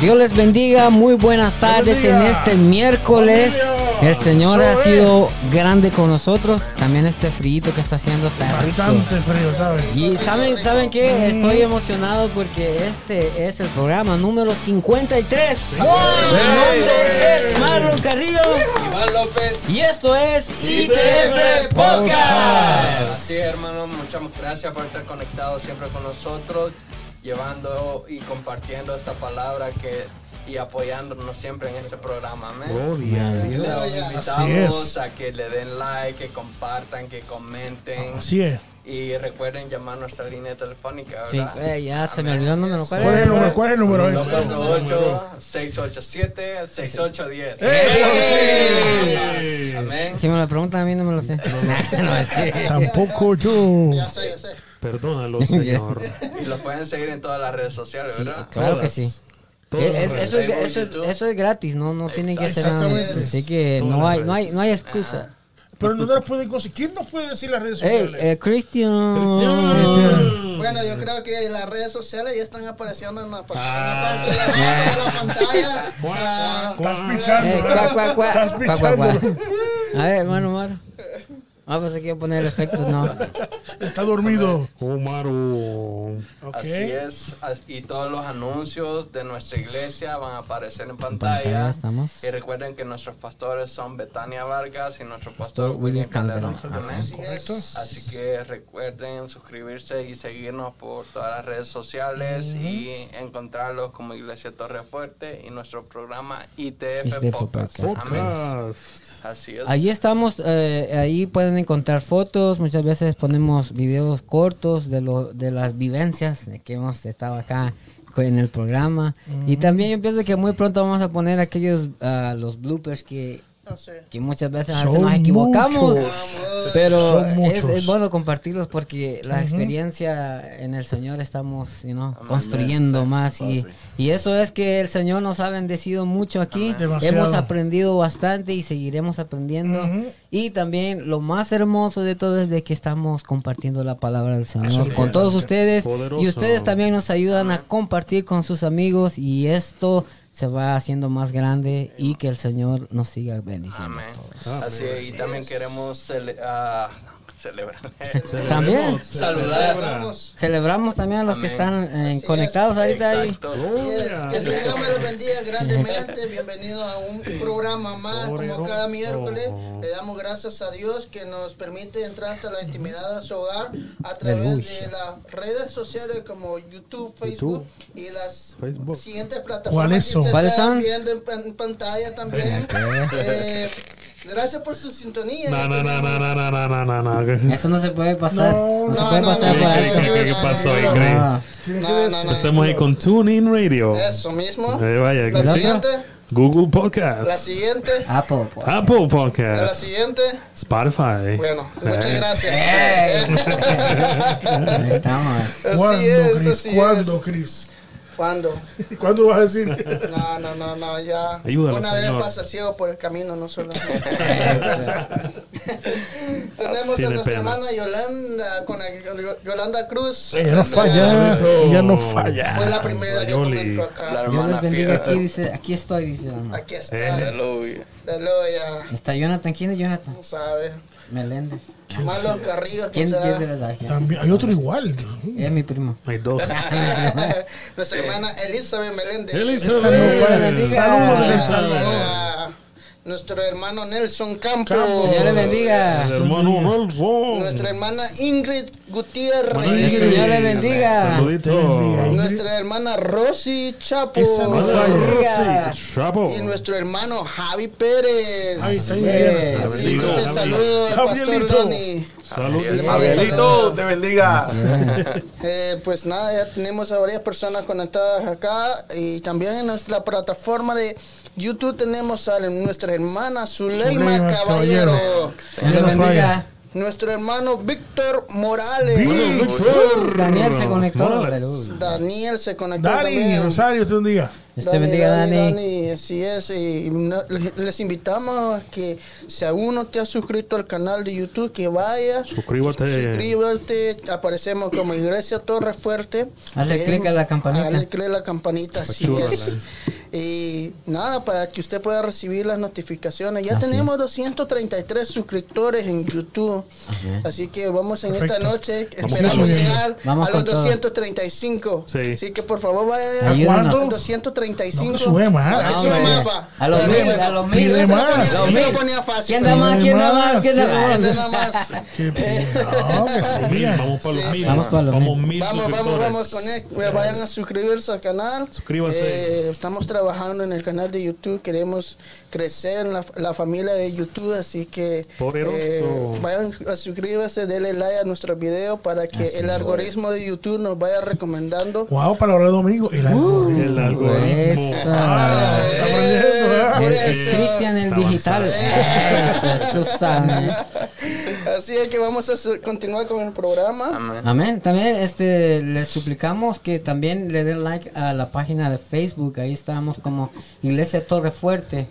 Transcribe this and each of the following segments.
Dios les bendiga, muy buenas tardes en este miércoles. El Señor ha sido grande con nosotros. También este frío que está haciendo está rico. Bastante frío, ¿sabes? Y saben, ¿saben qué? Estoy emocionado porque este es el programa número 53. El nombre es Marlon Carrillo. Iván López. Y esto es ITF Podcast. Así es, hermano, muchas gracias por estar conectados siempre con nosotros, llevando y compartiendo esta palabra que y apoyándonos siempre en este programa. amén. Y los Así invitamos es. a que le den like, que compartan, que comenten. Así es. Y recuerden llamar a nuestra línea telefónica, Sí, ¿verdad? eh, ya se me olvidó el número. ¿Cuál ¿Cuál es el número? ¿Cuál es el número? 248-687-6810. ¡Ey! Amén. Si me lo preguntan a mí no me lo sé. No, que- Tampoco yo. Ya sé, ya sé. Perdónalo, Señor. Y los pueden seguir en todas las redes sociales, Sí, ¿verdad? claro que sí. Es- redes. eso, es, eso, es, eso es gratis, no, no tienen que hacer nada. Así que Todas no hay, no hay, no hay excusa. Pero no nos pueden conseguir. ¿Quién nos puede decir las redes Hey, sociales? eh, Christian. Cristian. Bueno, yo creo que las redes sociales ya están apareciendo en la, Ah. en la parte de la pantalla. Ah, Estás Eh, pichando. cuá. Estás Cuá, cuá, cuá. pichando. A ver, hermano Maro. Ah, pues aquí voy a poner efectos, no. Está dormido. Omaru. Ok. Así es, y todos los anuncios de nuestra iglesia van a aparecer en pantalla pantalla. estamos. Y recuerden que nuestros pastores son Betania Vargas y nuestro pastor William William Calderón. Así. Así que recuerden suscribirse y seguirnos por todas las redes sociales y encontrarlos como Iglesia Torre Fuerte y nuestro programa ITF, ITF Podcast. Podcast. Amén. Así es. Allí estamos, eh, ahí pueden encontrar fotos, muchas veces ponemos videos cortos de, lo, de las vivencias de que hemos estado acá en el programa. Y también yo pienso que muy pronto vamos a poner aquellos, ah, los bloopers que, No sé. que muchas veces Son nos equivocamos. muchos. Pero es, es bueno compartirlos porque la experiencia en el Señor estamos you know, construyendo más y, y eso es que el Señor nos ha bendecido mucho aquí. Hemos aprendido bastante y seguiremos aprendiendo. Y también lo más hermoso de todo es de que estamos compartiendo la palabra del Señor con todos ustedes Poderoso. y ustedes también nos ayudan a compartir con sus amigos y esto se va haciendo más grande y que el Señor nos siga bendiciendo. Amén. a todos. Así es, y también queremos cele- celebrar. También. Saludar. Vamos. Celebramos también a los que están eh, conectados es. ahorita ahí. Exacto. Así es. Que el Señor me los bendiga grandemente. Bienvenido a un programa más, como cada miércoles. Le damos gracias a Dios que nos permite entrar hasta la intimidad de su hogar a través de las redes sociales como YouTube, Facebook y las Facebook. siguientes plataformas ¿Cuáles que son? usted ¿Cuáles son? viendo en, pan- en pantalla también. Eh, gracias por su sintonía. No, no, no, no, no, no, no, no, no, no. Eso no se puede pasar. No, No, se no, puede pasar alto. no, ¿Qué, qué pasó ahí, no, Greg? Estamos ahí con TuneIn Radio. Eso mismo. Eh, vaya, La siguiente. Google La Podcast. siguiente. Apple. pues. Apple La Podcast. siguiente. Spotify. Bueno, muchas Eh. gracias. Ahí estamos. ¿Cuándo, es, Chris? así ¿Cuándo, es. Chris? ¿Cuándo? ¿Cuándo lo vas a decir? No, no, no, no, ya. Ayúdalo, Una vez pasa el ciego por el camino, no solo. Tenemos a nuestra pena. hermana Yolanda, con la- Yolanda Cruz. Ella no falla. Ella no falla. Fue la primera que Yoli. comentó La acá. Dios hermana les bendiga. fiel. Aquí dice, aquí estoy, dice la. Aquí está. Eh. Aleluya. Aleluya. Está Jonathan. ¿Quién es Jonathan? No sabe. Meléndez. Marlon Carrillo. ¿Quién, ¿quién se les da? También hay otro igual. Es mi primo. Hay dos. Nuestra hermana Elizabeth Meléndez. Falla. bendiga. Saludos del Ah. Salvador. Ah, nuestro hermano Nelson Campos. Campos. Señor le bendiga. El hermano Nelson. Nuestra hermana Ingrid Gutiérrez. El Señor le bendiga. Saludito. Nuestra hermana Rosy Chapo. Rosy. Chapo. Y nuestro hermano Javi Pérez. Ahí está Sí. bien. Así dice Javi. saludo al pastor Javielito. Dani. Saludito. Javielito, te bendiga. Eh, pues nada, ya tenemos a varias personas conectadas acá y también en nuestra plataforma de YouTube tenemos a nuestra hermana Zuleima Zuleima Caballero. Caballero. Bendiga. nuestro hermano Víctor Morales. Daniel se conectó. Morales. Daniel se conectó Dani, también. Rosario, usted un día. Dios te bendiga, Dani. Dani, así es. Y no- les- invitamos a que si aún no te has suscrito al canal de YouTube, que vaya. Suscríbete. Suscríbete. Aparecemos como Iglesia Torre Fuerte. Hazle clic a la campanita. Hazle clic a la campanita, así es. Y nada, para que usted pueda recibir las notificaciones. Ya Así tenemos es. 233 suscriptores en YouTube. Amén. Así que vamos en esta Perfecto. noche. Vamos Esperamos llegar Vamos a los con todo. 235. Sí. Así que por favor vayan ¿A cuánto? 235. No, que sube más. No, sube más. A los mil, a los mil. Lo ponía- ponía fácil. ¿Quién da más? ¿Quién da más? ¿Quién da más? Vamos para los Sí. mil. Vamos para los Vamos mil. Vamos, vamos, vamos con él. Vayan a suscribirse al canal. Suscríbase. Eh, estamos trabajando en el canal de YouTube. Queremos crecer en la, la familia de YouTube. Así que eh, vayan a suscribirse, denle like a nuestro video para que el algoritmo de YouTube nos vaya recomendando. Wow, para ahora domingo. El algoritmo. El algoritmo. Ah, ¿eh? Cristian el digital. Eso, tú sabes. Así es que vamos a continuar con el programa. Amén. Amén. También este, les suplicamos que también le den like a la página de Facebook. Ahí estamos como Iglesia Torre Fuerte.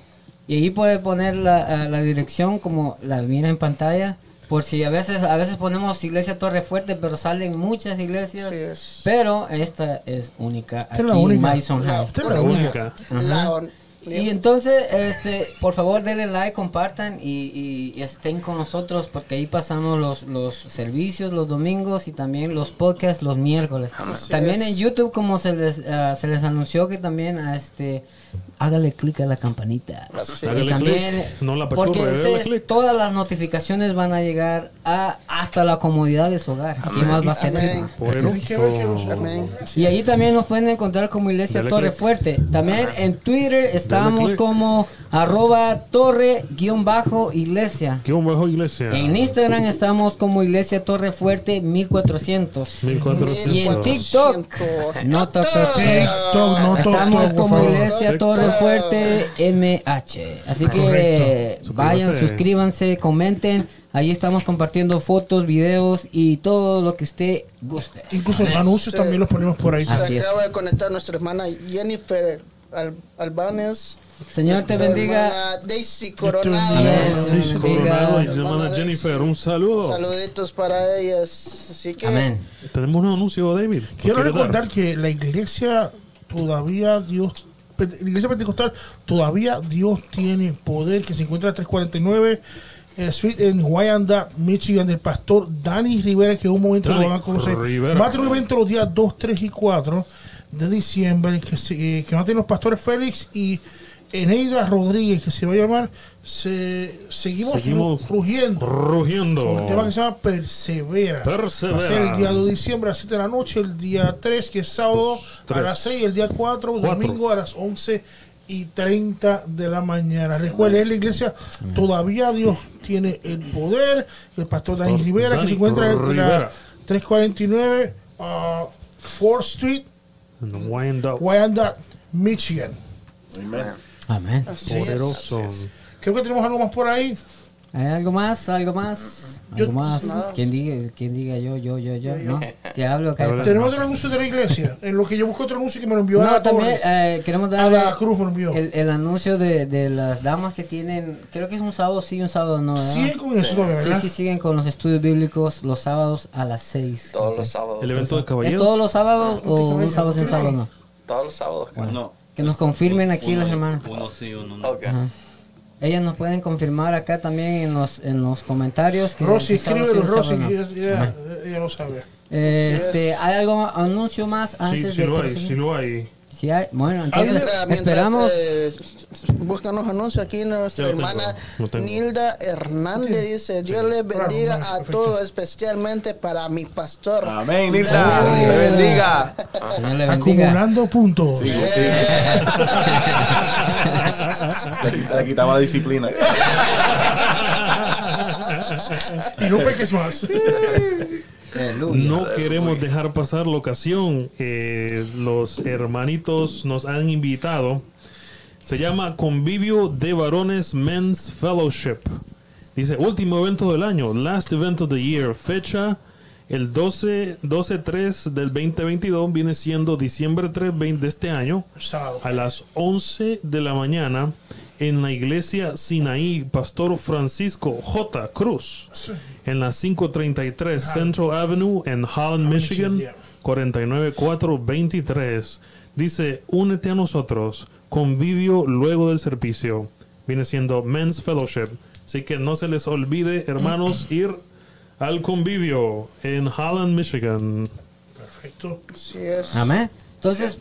Y ahí puede poner la, la dirección como la mira en pantalla. Por si a veces a veces ponemos Iglesia Torre Fuerte, pero salen muchas iglesias. Así es. Pero esta es única Esta aquí es la en única. Madison High. Esta es La la única. única. Y entonces, este, por favor, denle like, compartan y, y- estén con nosotros porque ahí pasamos los, los servicios los domingos y también los podcasts los miércoles. También en YouTube, como se les, ah, se les anunció que también, ah, este, hágale clic a la campanita. Así Y Hágale también, clic, no la porque ese todas las notificaciones van a llegar a, hasta la comodidad de su hogar. ¿Qué más va a ser Amén. eso? Amén. Y ahí también nos pueden encontrar como Iglesia Dale Torre click. Fuerte. También en Twitter estamos como arroba torre guion bajo iglesia. En Instagram estamos como Iglesia Torre Fuerte 1400. 1400. Y en TikTok. No TikTok, no Estamos como. Iglesia. Torre Fuerte MH. Así que Correcto. vayan, Suscríbanse. comenten. Ahí estamos compartiendo fotos, videos y todo lo que usted guste. Incluso los anuncios Sí. también los ponemos por ahí. Se acaba de conectar nuestra hermana Jennifer Al- Albanes. Señor te bendiga. Daisy Coronado. Dios Coronado y hermana Jennifer, un saludo. Saluditos para ellas. Así que Amén. Tenemos un anuncio, David. Quiero recordar que la iglesia todavía Dios, la iglesia pentecostal todavía Dios tiene poder que se encuentra en 349 eh, Street en Wyandotte, Michigan, del pastor Dani Rivera, que en un momento lo van a conocer. Rivera. Va a tener un evento los días 2, 3 y 4 de diciembre que, se, eh, que van a tener los pastores Félix y Eneida Rodríguez, que se va a llamar se, Seguimos, Seguimos rugiendo. Rugiendo. Un tema que se llama Persevera. Persevera. Va a ser el día 2 de diciembre a las 7 de la noche, el día 3, que es sábado, a las 6, el día 4, Cuatro. domingo a las 11 y 30 de la mañana. Recuerden, en la iglesia todavía Dios tiene el poder. El pastor Dani Rivera, que Dani se encuentra en la Rivera. 349 uh, 4th Street. Wyandotte, Michigan. Amén. es, Poderoso. es. Creo que tenemos algo más por ahí. ¿Hay algo más? ¿Algo más? ¿Algo Yo- más? ¿Quién diga, quién diga yo, yo, yo, yo? ¿No? ¿Te hablo? Tenemos otro anuncio de la iglesia. En lo que yo busco otro anuncio que me lo envió No, a también eh, queremos A darle la Cruz me lo envió. el, el anuncio de, de las damas que tienen, creo que es un sábado sí, un sábado no, ¿verdad? Sigue con eso todavía, Sí, ¿verdad? sí, siguen con los estudios bíblicos los sábados a las 6. Todos los sábados. El evento de ¿Es caballeros. todos los sábados o un sábado y un sí. sábado no? Todos los sábados. creo. No. Que nos confirmen aquí Uno- las hermanas. Uno sí, uno no. Ok. Ajá. Ellas nos pueden confirmar acá también en los, en los comentarios. Que Rosy, sí, escríbelo, Rosy, ella, ella- Ajá. ella lo sabe. Eh, Este, ¿Hay algo anuncio más Sí, antes sí de lo hay, sí lo hay. Sí hay. Bueno, entonces Mientras, mientras, esperamos. eh, buscan los anuncios aquí nuestra tengo, hermana. Nilda Hernández dice Dios les bendiga Claro, a perfecto. todos especialmente para mi pastor Amén, Nilda. Le bendiga. Señor le bendiga. Acumulando puntos. Sí, sí. le, le quitaba la disciplina. Y no peques más. No queremos dejar pasar la ocasión. Eh, los hermanitos nos han invitado. Se llama Convivio de Varones Men's Fellowship. Dice, último evento del año, last event of the year, fecha el 12 12-3 del 2022, viene siendo diciembre 3 20 de este año, Sábado. a las 11 de la mañana en la iglesia Sinaí, Pastor Francisco J. Cruz, Sí. en la 533 Central Avenue en Holland, Michigan, Michigan, 49423. Dice, únete a nosotros, convivio luego del servicio. Viene siendo Men's Fellowship. Así que no se les olvide, hermanos, ir al convivio en Holland, Michigan. Perfecto. Así es. Amén. Entonces,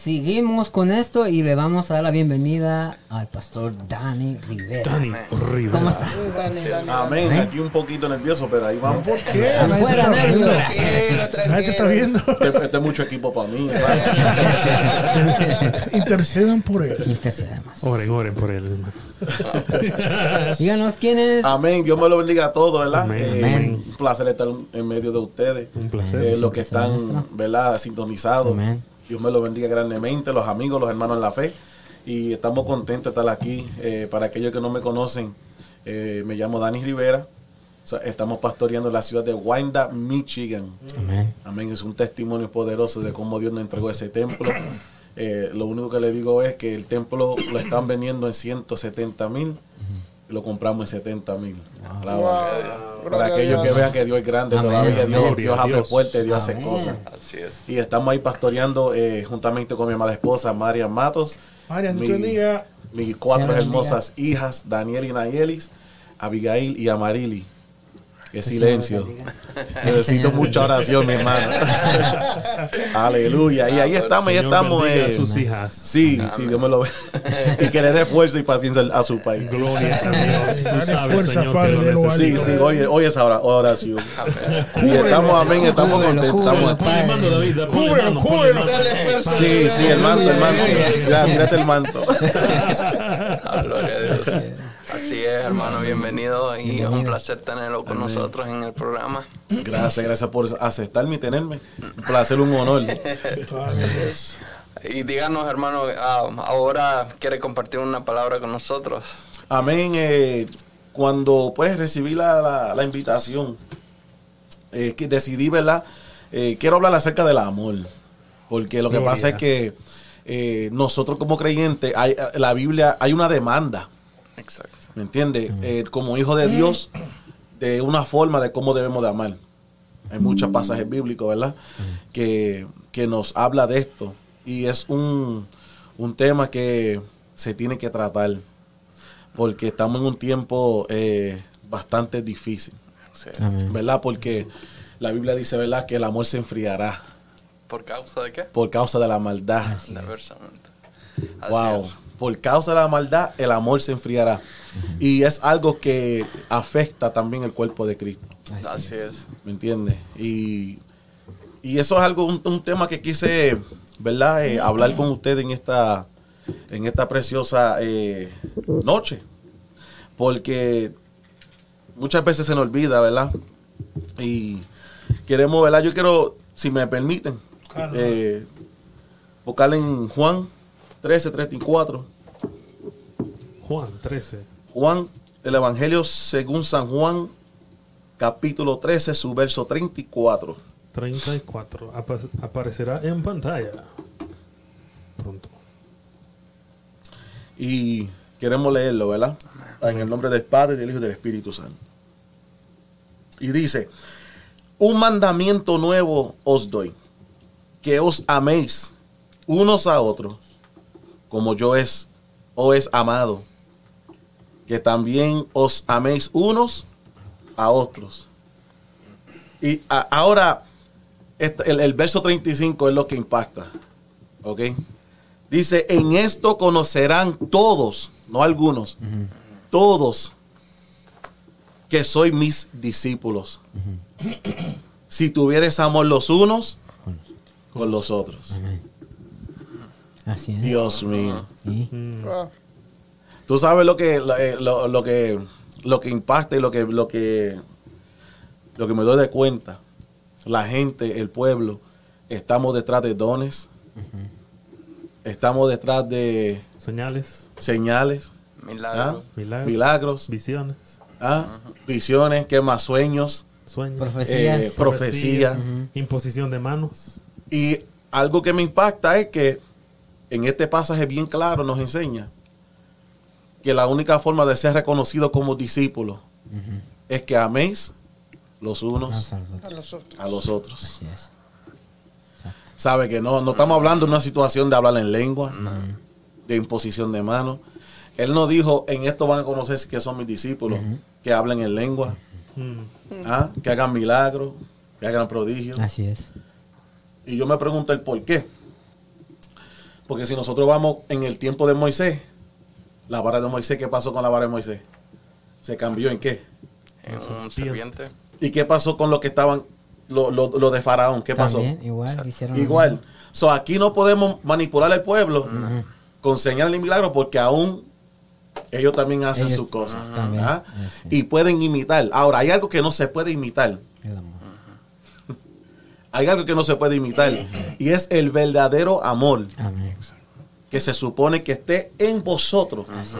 seguimos con esto y le vamos a dar la bienvenida al pastor Dani Rivera. Dani Rivera. ¿Cómo está? Dani, Dani. Amén. Aquí un poquito nervioso, pero ahí vamos. ¿Por qué? Afuera, Nadie te está viendo. Este, este es mucho equipo para mí. Intercedan por él. Intercedemos. Oren, oren por él, hermano. Díganos quién es. Amén. Dios me lo bendiga a todos, ¿verdad? Amén. Eh, Amén. Un placer estar en medio de ustedes. Un placer. Eh, los que están, nuestro. ¿verdad? Sintonizados. Amén. Dios me lo bendiga grandemente, los amigos, los hermanos en la fe. Y estamos contentos de estar aquí. Eh, para aquellos que no me conocen, eh, me llamo Dani Rivera. O sea, estamos pastoreando la ciudad de Wyandotte, Michigan. Amén. Amén. Es un testimonio poderoso de cómo Dios nos entregó ese templo. Eh, lo único que le digo es que el templo lo están vendiendo en 170 mil lo compramos en 70 mil. Wow. Para aquellos que vean que Dios es grande Amén. todavía, Dios, Dios abre Dios. puertas, Dios hace cosas. Así es. Y estamos ahí pastoreando eh, juntamente con mi amada esposa, María Matos. Dios mi- bendiga. Mis cuatro hermosas hijas, Daniel y Nayelis, Abigail y Amarili. Qué silencio. Necesito mucha oración, mi hermano. Aleluya. Y ahí estamos, ahí estamos. bendiga a eh, sus hijas. Sí, sí, Dios me lo ve. y que le dé fuerza y paciencia a su país. Gloria a Dios. Tú sabes, fuerza, Señor, que Padre, lo de lo. Sí, sí, hoy, hoy es ahora oración. Y estamos, amén, estamos contentos. Estamos, Cúbrelo, sí, sí, el manto, el manto. Ya, tírate el manto. Ah, gloria a Dios. Hermano, bienvenido y es un placer tenerlo con nosotros en el programa. Gracias, gracias por aceptarme y tenerme. Un placer, un honor. Y díganos, hermano, ah, ahora quiere compartir una palabra con nosotros. Amén. eh, cuando pues recibí la, la- la invitación, eh, que decidí, ¿verdad? Eh, quiero hablar acerca del amor. Porque lo que Gloria. pasa es que eh, nosotros como creyentes, hay, la Biblia, hay una demanda. Exacto. ¿Me entiendes? Eh, como hijo de Dios, de una forma de cómo debemos de amar. Hay muchos pasajes bíblicos, ¿verdad? Que, que nos habla de esto. Y es un, un tema que se tiene que tratar. Porque estamos en un tiempo eh, bastante difícil. ¿verdad? Porque la Biblia dice, ¿verdad? Que el amor se enfriará ¿Por causa de qué? por causa de la maldad. Así Wow. es. Por causa de la maldad, el amor se enfriará. Y es algo que afecta también el cuerpo de Cristo. Así es. ¿Me entiendes? Y, y eso es algo, un, un tema que quise, ¿verdad? Eh, hablar con ustedes en esta, en esta preciosa eh, noche. Porque muchas veces se nos olvida, ¿verdad? Y queremos, ¿verdad? Yo quiero, si me permiten, Claro. eh, buscar en Juan 13, 34. Juan 13. Juan, el Evangelio según San Juan, capítulo 13, su verso 34. 34. Apa- aparecerá en pantalla. Pronto. Y queremos leerlo, ¿verdad? En el nombre del Padre, del Hijo y del Espíritu Santo. Y dice, un mandamiento nuevo os doy, que os améis unos a otros, como yo es, os es amado, que también os améis unos a otros. Y a- ahora, este- el, el verso 35 es lo que impacta, ¿ok? Dice, en esto conocerán todos, no algunos, todos que soy mis discípulos. Si tuvieres amor los unos con los otros. Amén. Así es. Dios mío. Sí. Wow. Tú sabes lo que lo, eh, lo- lo que lo que impacta y lo que lo que lo que me doy de cuenta. La gente, el pueblo, estamos detrás de dones. Estamos detrás de Señales, señales, Milagro. ¿ah? milagros, milagros, visiones. ¿Ah? Visiones, ¿qué más? Sueños, Sueños. Profecías. eh, profecía. Imposición de manos. Y algo que me impacta es que en este pasaje bien claro nos enseña que la única forma de ser reconocido como discípulo es que améis los unos a los otros. a los otros. Así es. Sabe que no, no estamos hablando de una situación de hablar en lengua, de imposición de manos. Él no dijo, en esto van a conocer que son mis discípulos, que hablen en lengua. ¿ah? que hagan milagros, que hagan prodigios. Así es. Y yo me pregunto el por qué. Porque si nosotros vamos en el tiempo de Moisés, la vara de Moisés, ¿qué pasó con la vara de Moisés? ¿Se cambió en qué? En un serpiente. ¿Y qué pasó con lo que estaban, lo, lo- lo de Faraón? ¿Qué pasó? Igual, hicieron Igual. So, aquí no podemos manipular al pueblo con señales y milagros porque aún ellos también hacen Ellos sus cosas. Y pueden imitar. Ahora, hay algo que no se puede imitar. El amor. Hay algo que no se puede imitar. y es el verdadero amor Amén. que se supone que esté en vosotros Así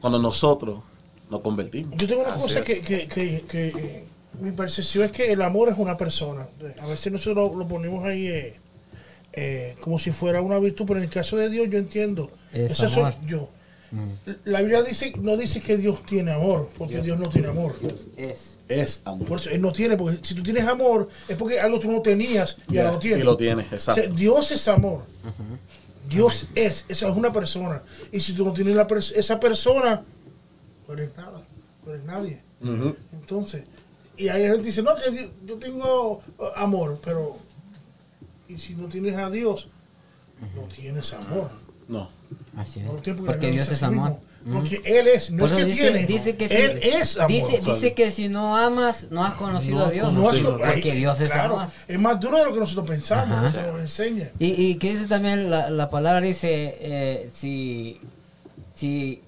cuando nosotros nos convertimos. Yo tengo una Así cosa es. que, que, que, que, eh, mi percepción es que el amor es una persona. A veces nosotros lo ponemos ahí eh, eh, como si fuera una virtud, pero en el caso de Dios yo entiendo. Es Eso soy amor. yo. Mm. La Biblia dice, no dice que Dios tiene amor, porque Dios, no tiene amor. Es. Es amor. Por eso Él no tiene, porque si tú tienes amor, es porque algo tú no tenías y ahora lo tienes. Y lo tienes, O exacto. sea, Dios es amor. Dios es, esa es una persona. Y si tú no tienes la pers- esa persona, no eres nada, no eres nadie. Entonces, y hay gente que dice, no, que yo tengo uh, amor, pero, y si no tienes a Dios, no tienes amor. No. Así es. No Porque Dios es amor. mismo. Porque Él es, no Por es que dice, tiene. dice que si, Él es amor. Dice, dice que si no amas, no has conocido No a Dios. No porque Dios es claro, amor. Es más duro de lo que nosotros pensamos, Ajá. eso nos enseña. Y, y que dice también, la, la palabra dice, eh, si, si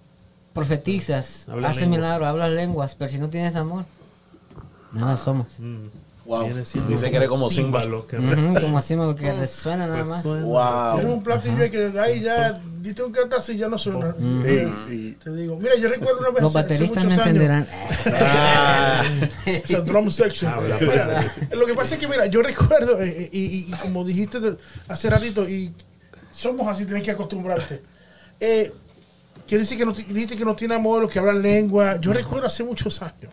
profetizas, Habla haces milagros, hablas lenguas, pero si no tienes amor, nada somos. Mm. Wow. Dice que eres como Simba. símbolo que Ujú, como así lo que resuena nada más. Tienes un Wow. platillo que desde ahí ya diste un cantazo y ya no suena. Y- y- Te digo, mira, yo recuerdo una vez Los bateristas años, entenderán. Ah, Esa drum section. Habla, Mira, lo que pasa es que, mira, yo recuerdo, eh, y, y- y como dijiste de- hace ratito, y somos así, tienes que acostumbrarte. Eh, que dice que no, dice que no tiene amor, los que hablan lengua. Yo recuerdo hace muchos años,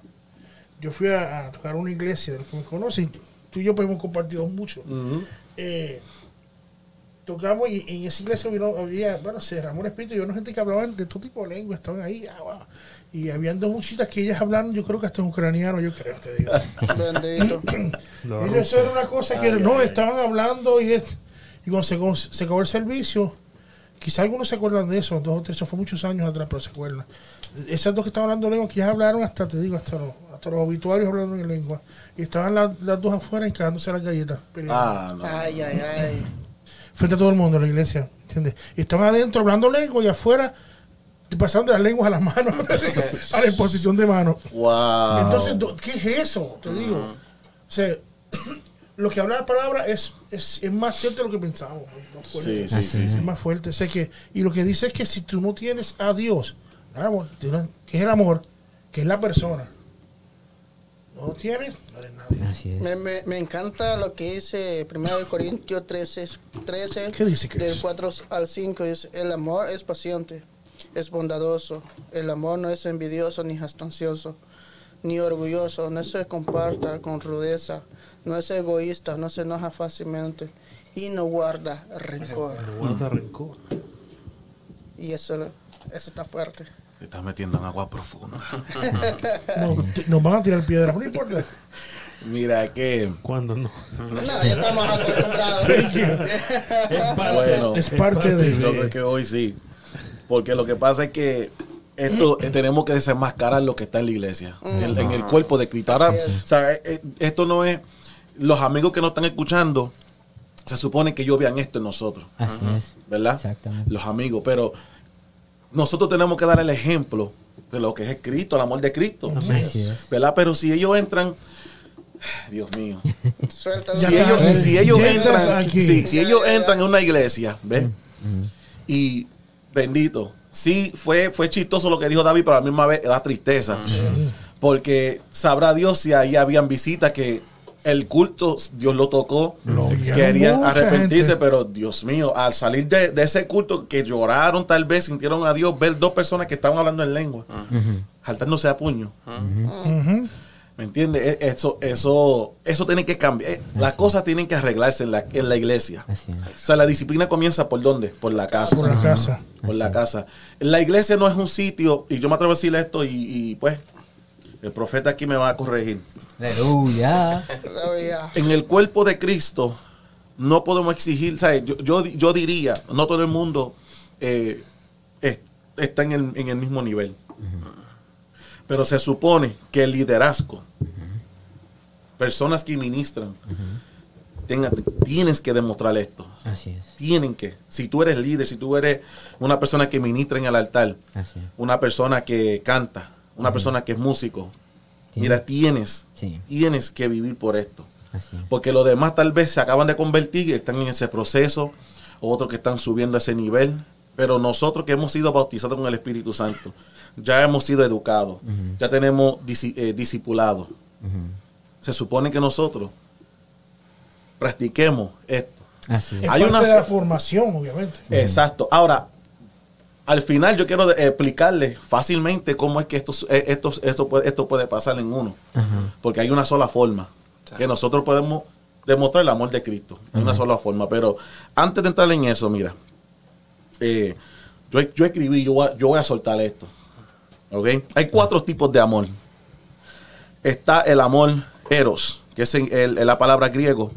yo fui a, a tocar una iglesia, de los que me conocen, tú y yo pues, hemos compartido mucho. Eh, tocamos y en esa iglesia vino- había, bueno, se derramó el espíritu y había gente que hablaban de todo tipo de lengua, estaban ahí, ah, wow. y habían dos muchachitas que ellas hablaban, yo creo que hasta en ucraniano, yo creo, te digo. Y eso era una cosa que Ay, no, ay, estaban hablando y, es, y cuando se, acabó- se acabó el servicio, quizá algunos se acuerdan de eso, dos o tres, eso fue muchos años atrás, pero se acuerdan. Esas dos que estaban hablando lengua, que ya hablaron hasta, te digo, hasta los, hasta los obituarios hablando en lengua. Y estaban las, las dos afuera encarándose las galletas. Ah, no. Ay, ay, ay. frente a todo el mundo en la iglesia, ¿entiendes? Y estaban adentro hablando lengua y afuera pasando de las lenguas a las manos, a la imposición de manos. Wow. Entonces, ¿qué es eso? Te digo. O sea, lo que habla la palabra es, es, es más cierto de lo que pensamos. es más fuerte. Sí, sí, sí, Es sí. más fuerte. Sé que, y lo que dice es que si tú no tienes a Dios, que es el amor, que es la persona, no tienes, no eres nadie. Así es. Me, me, me encanta lo que dice 1 Corintios 13, 13 ¿Qué dice, Cris? del 4 al 5. Dice, el amor es paciente, es bondadoso. El amor no es envidioso ni jactancioso, ni orgulloso. No se comparta con rudeza. No es egoísta, no se enoja fácilmente. Y no guarda rencor. Guarda rencor. Y eso, eso está fuerte. Te estás metiendo en agua profunda. No, nos van a tirar piedras, no importa. Mira que, ¿Cuándo no? No, ya estamos acostumbrados. bueno, Es parte de. yo creo que hoy sí. Porque lo que pasa es que esto eh, tenemos que desenmascarar lo que está en la iglesia, en, en el cuerpo de es. o sea, eh, eh, esto no es. Los amigos que nos están escuchando, se supone que ellos vean esto en nosotros, Así es. ¿verdad? Exactamente. Los amigos, pero nosotros tenemos que dar el ejemplo de lo que es Cristo, el amor de Cristo. ¿verdad? Pero si ellos entran, Dios mío, Suelta Ya si ellos, si entran, si ellos entran en una iglesia, ¿ves? Mm. Y bendito, sí, fue, fue chistoso lo que dijo David, pero a la misma vez da tristeza. Porque sabrá Dios si ahí habían visitas que el culto, Dios lo tocó, Lo querían arrepentirse, gente. pero Dios mío, al salir de, de ese culto que lloraron tal vez, sintieron a Dios, ver dos personas que estaban hablando en lengua, saltándose a puño. Ujú. ¿Me entiendes? E- Eso, eso, eso tiene que cambiar. Eh, Las cosas tienen que arreglarse en la, en la iglesia. O sea, la disciplina comienza por dónde? Por la casa. Por la casa. Por la casa. La iglesia no es un sitio, y yo me atrevo a decirle esto, y, y, pues, el profeta aquí me va a corregir. Aleluya. En el cuerpo de Cristo no podemos exigir, ¿sabes? Yo, yo, yo diría, no todo el mundo eh, es- está en el, en el mismo nivel. Pero se supone que el liderazgo, personas que ministran, tenga- tienes que demostrar esto. Así es. Tienen que. Si tú eres líder, si tú eres una persona que ministra en el altar, Así es. una persona que canta, una persona que es músico, Sí. mira, tienes, Sí. tienes que vivir por esto. Así. Porque los demás tal vez se acaban de convertir y están en ese proceso, otros que están subiendo a ese nivel, pero nosotros que hemos sido bautizados con el Espíritu Santo, ya hemos sido educados, ya tenemos disi- eh, discipulados. Se supone que nosotros practiquemos esto. Así es. Es Hay parte una de la fo- formación, obviamente. Exacto. Ahora, al final yo quiero de- explicarle fácilmente cómo es que esto, eh, esto, esto, puede, esto puede pasar en uno. Ajá. Porque hay una sola forma Sí. que nosotros podemos demostrar el amor de Cristo. Hay una sola forma. Pero antes de entrar en eso, mira, eh, yo, yo escribí, yo voy, a, yo voy a soltar esto. ¿Ok? Hay cuatro tipos de amor. Está el amor eros, que es en- el- en la palabra griego,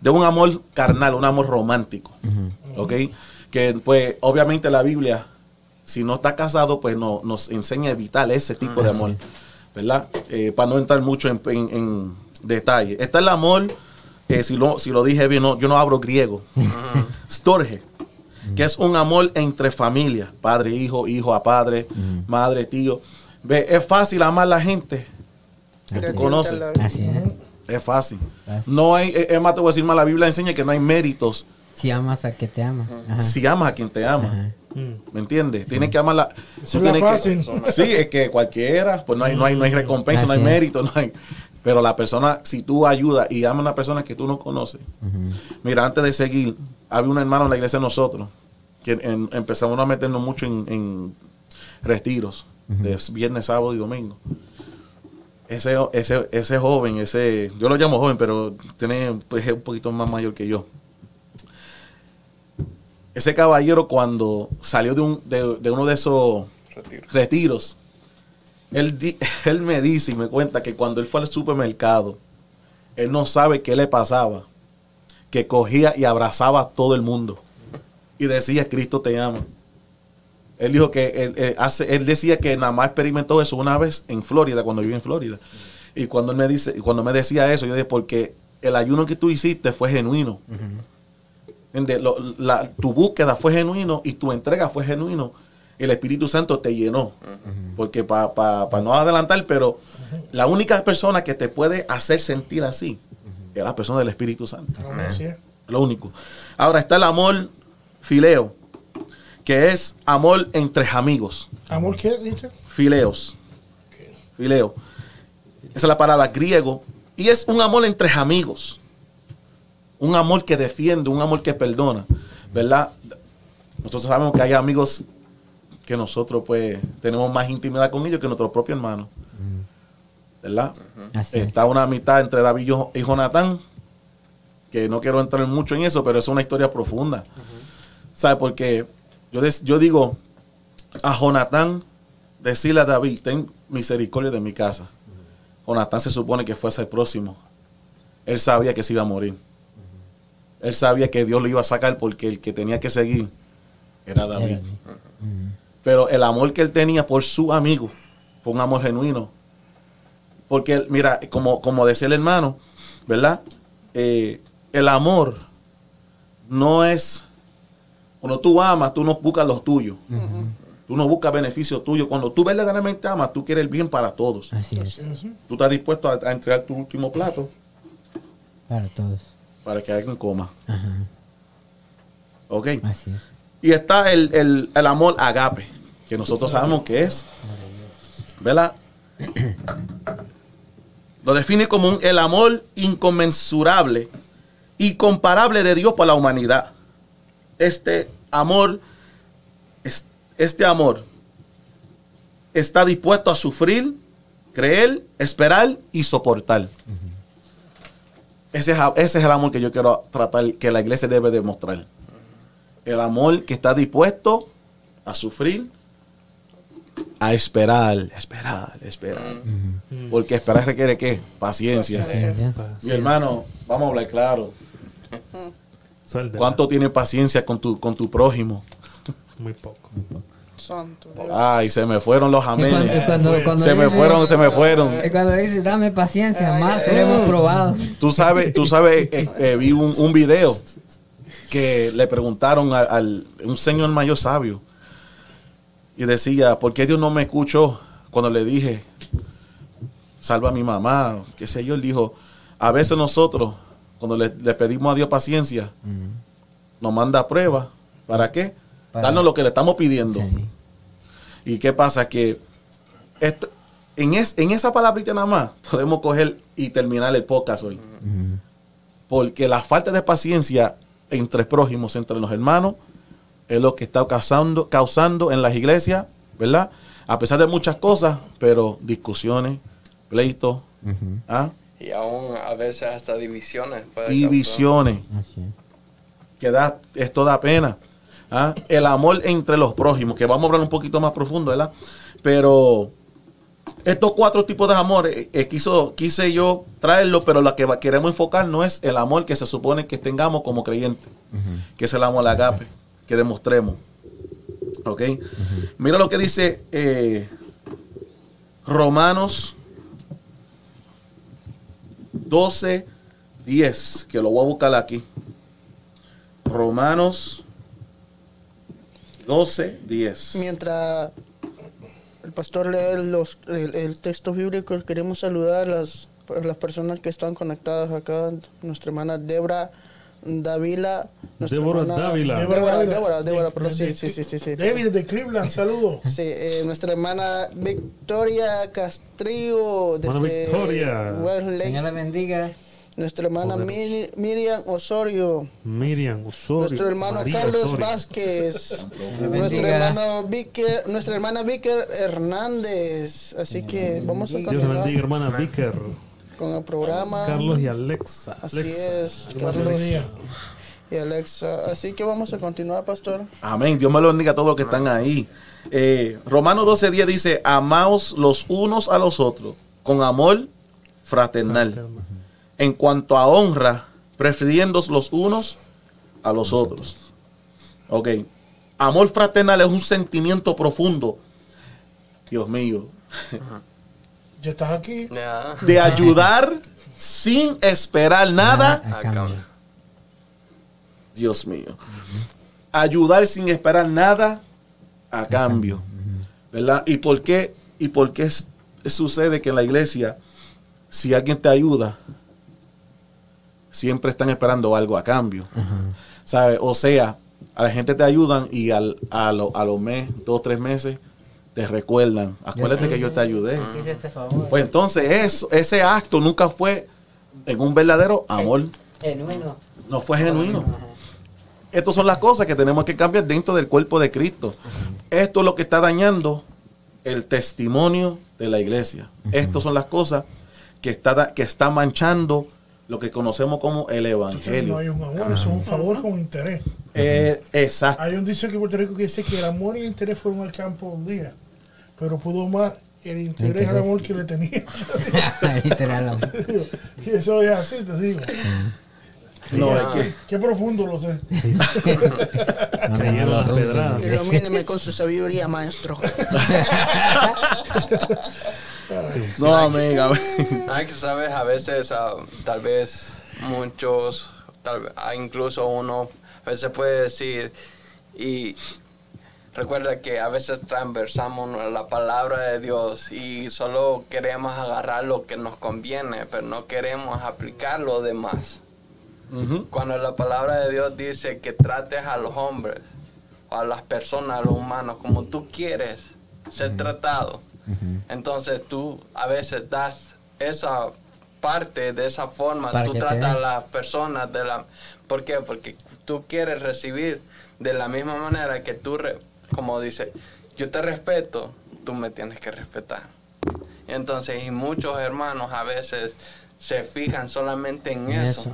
de un amor carnal, un amor romántico. ¿Ok? Que pues obviamente la Biblia, si no está casado, pues no, nos enseña a evitar ese tipo de amor. ¿Verdad? Eh, para no entrar mucho en, en- en detalle. Está el amor, eh, si, lo, si lo dije bien, no, yo no hablo griego. Storge, que es un amor entre familias, padre, hijo, hijo a padre, madre, tío. Ve, es fácil amar a la gente que la- Así es. Es fácil. No hay, es más, te voy a decir más, la Biblia enseña que no hay méritos Si amas al que te ama. Ajá. si amas a quien te ama. Ajá. ¿Me entiendes? Tienes que amar la. Esa tú que- fácil. sí, es que cualquiera, pues no hay, no hay, no hay recompensa, no hay mérito, no hay. Pero la persona, si tú ayudas y amas a una persona que tú no conoces. Mira, antes de seguir, había un hermano en la iglesia de nosotros que en- empezamos a meternos mucho en, en retiros de viernes, sábado y domingo. Ese, ese, ese joven, ese, yo lo llamo joven, pero tiene, pues, es un poquito más mayor que yo. Ese caballero cuando salió de, un, de, de uno de esos retiros, él, di- él me dice y me cuenta que cuando él fue al supermercado, él no sabe qué le pasaba, que cogía y abrazaba a todo el mundo y decía, Cristo te ama. Él dijo que él, él hace, él decía que nada más experimentó eso una vez en Florida, cuando vivió en Florida. Y cuando él me dice, y cuando me decía eso, yo dije, porque el ayuno que tú hiciste fue genuino. ¿Entiendes? Lo- la- tu búsqueda fue genuino y tu entrega fue genuino. El Espíritu Santo te llenó. Porque para no adelantar, pero la única persona que te puede hacer sentir así es la persona del Espíritu Santo. Lo único. Ahora está el amor fileo, que es amor entre amigos. ¿Amor qué dice? Fileos. Fileo. Esa es la palabra griego. Y es un amor entre amigos. Un amor que defiende, un amor que perdona. ¿Verdad? Nosotros sabemos que hay amigos que nosotros pues tenemos más intimidad con ellos que nuestros propios hermanos. ¿Verdad? Está una amistad entre David y Jo- y Jonatán, que no quiero entrar mucho en eso, pero es una historia profunda. ¿Sabe? Porque yo, des- yo digo a Jonatán, decirle a David, ten misericordia de mi casa. Jonatán se supone que fuese el próximo. Él sabía que se iba a morir. Él sabía que Dios lo iba a sacar porque el que tenía que seguir era David. Era- Pero el amor que él tenía por su amigo fue un amor genuino. Porque, mira, como, como decía el hermano, ¿verdad? Eh, el amor no es. Cuando tú amas, tú no buscas los tuyos. Tú no buscas beneficios tuyos. Cuando tú verdaderamente amas, tú quieres el bien para todos. Así es. Tú estás dispuesto a, a entregar tu último plato Para todos. Para que alguien coma. Ajá. ¿Ok? Así es. Y está el, el- el amor agape, que nosotros sabemos que es, ¿verdad? Lo define como un- el amor inconmensurable y comparable de Dios por la humanidad. Este amor, es- este amor está dispuesto a sufrir, creer, esperar y soportar. Ese es, ese es el amor que yo quiero tratar, que la iglesia debe demostrar. El amor que está dispuesto a sufrir, a esperar, esperar, esperar. Porque esperar requiere qué? Paciencia. Paciencia. Mi hermano, vamos a hablar claro. Suéltela. ¿Cuánto tiene paciencia con tu, con tu prójimo? Muy poco. Santo Dios. Ay, se me fueron los Y cuando, y amenes. cuando- cuando Se me fueron, se me fueron. y cuando dice, dame paciencia, Ay, más ay, seremos ay. probados. Tú sabes, tú sabes, eh, eh, vi un, un video que le preguntaron a- al un señor mayor sabio y decía, ¿por qué Dios no me escuchó cuando le dije, salva a mi mamá? Qué sé yo, él dijo, a veces nosotros, cuando le, le pedimos a Dios paciencia, nos manda pruebas. ¿Para qué? Para- Darnos lo que le estamos pidiendo. Sí. ¿Y qué pasa? Que esto- en, es- en esa palabrita nada más podemos coger y terminar el podcast hoy. Porque la falta de paciencia entre prójimos, entre los hermanos, es lo que está causando, causando en las iglesias, ¿verdad? A pesar de muchas cosas, pero discusiones, pleitos. ¿ah? Y aún a veces hasta divisiones. divisiones, que da, esto da pena. ¿Ah? El amor entre los prójimos, que vamos a hablar un poquito más profundo, ¿verdad? Pero estos cuatro tipos de amor, eh, eh, quiso, quise yo traerlo, pero lo que queremos enfocar no es el amor que se supone que tengamos como creyentes, que es el amor agape, que demostremos. ¿Ok? Mira lo que dice eh, Romanos 12, 10, que lo voy a buscar aquí. Romanos 12, 10. Mientras el pastor lee los, el, el texto bíblico, queremos saludar a las, a las personas que están conectadas acá. Nuestra hermana Debra Davila. nuestra Débora Dávila. Débora, Débora, Débora, sí, sí, sí, sí, sí. David de Cleveland, saludos. Sí, eh, nuestra hermana Victoria Castrillo Hermana desde Victoria. Señor le bendiga. Nuestra hermana Miri- Miriam Osorio. Miriam Osorio. Nuestro hermano María Carlos Osorio. Vázquez. nuestro hermano Víquer, nuestra hermana Víquer Hernández. Así que vamos a Dios continuar bendiga, hermana Vicker. con el programa. Carlos y Alexa. Así Alexa. es, Dios Carlos y Alexa. Así que vamos a continuar, pastor. Amén. Dios me lo bendiga a todos los que están ahí. Eh, Romanos 12, 10 dice, amaos los unos a los otros con amor fraternal. En cuanto a honra, prefiriendo los unos a los otros. Ok. Amor fraternal es un sentimiento profundo. Dios mío. Ya estás aquí. De ayudar sin esperar nada. A Acá. cambio. Dios mío. Ayudar sin esperar nada a cambio. ¿Verdad? ¿Y por qué, y por qué sucede que en la iglesia, si alguien te ayuda, siempre están esperando algo a cambio? ¿Sabe? O sea, a la gente te ayudan y al, a, lo- a los meses, dos, tres meses, te recuerdan. Acuérdate que yo te ayudé. Este favor. Pues entonces eso, ese acto nunca fue en un verdadero amor. Genuino. No fue genuino. Estas son las cosas que tenemos que cambiar dentro del cuerpo de Cristo. Esto es lo que está dañando el testimonio de la iglesia. Estas son las cosas que está, que está manchando lo que conocemos como el No evangelio. hay un amor, es un favor con interés. Eh, exacto. Hay un dicho aquí en Puerto Rico que dice que el amor y el interés fueron al campo un día, pero pudo más el interés al amor que le tenía. Literal. y eso es así, te digo. No, es que Qué profundo lo sé. Cayeron las pedradas. Ilumíneme con su sabiduría, maestro. No, amiga. Hay que saber, a veces, tal vez muchos, tal vez, incluso uno, a veces puede decir, y recuerda que a veces transversamos la palabra de Dios y solo queremos agarrar lo que nos conviene, pero no queremos aplicar lo demás. Cuando la palabra de Dios dice que trates a los hombres, o a las personas, a los humanos, como tú quieres ser tratado, Entonces tú a veces das esa parte de esa forma, Para tú tratas a las personas de la... ¿Por qué? Porque tú quieres recibir de la misma manera que tú, re- como dice, yo te respeto, tú me tienes que respetar. Entonces, y muchos hermanos a veces se fijan solamente en eso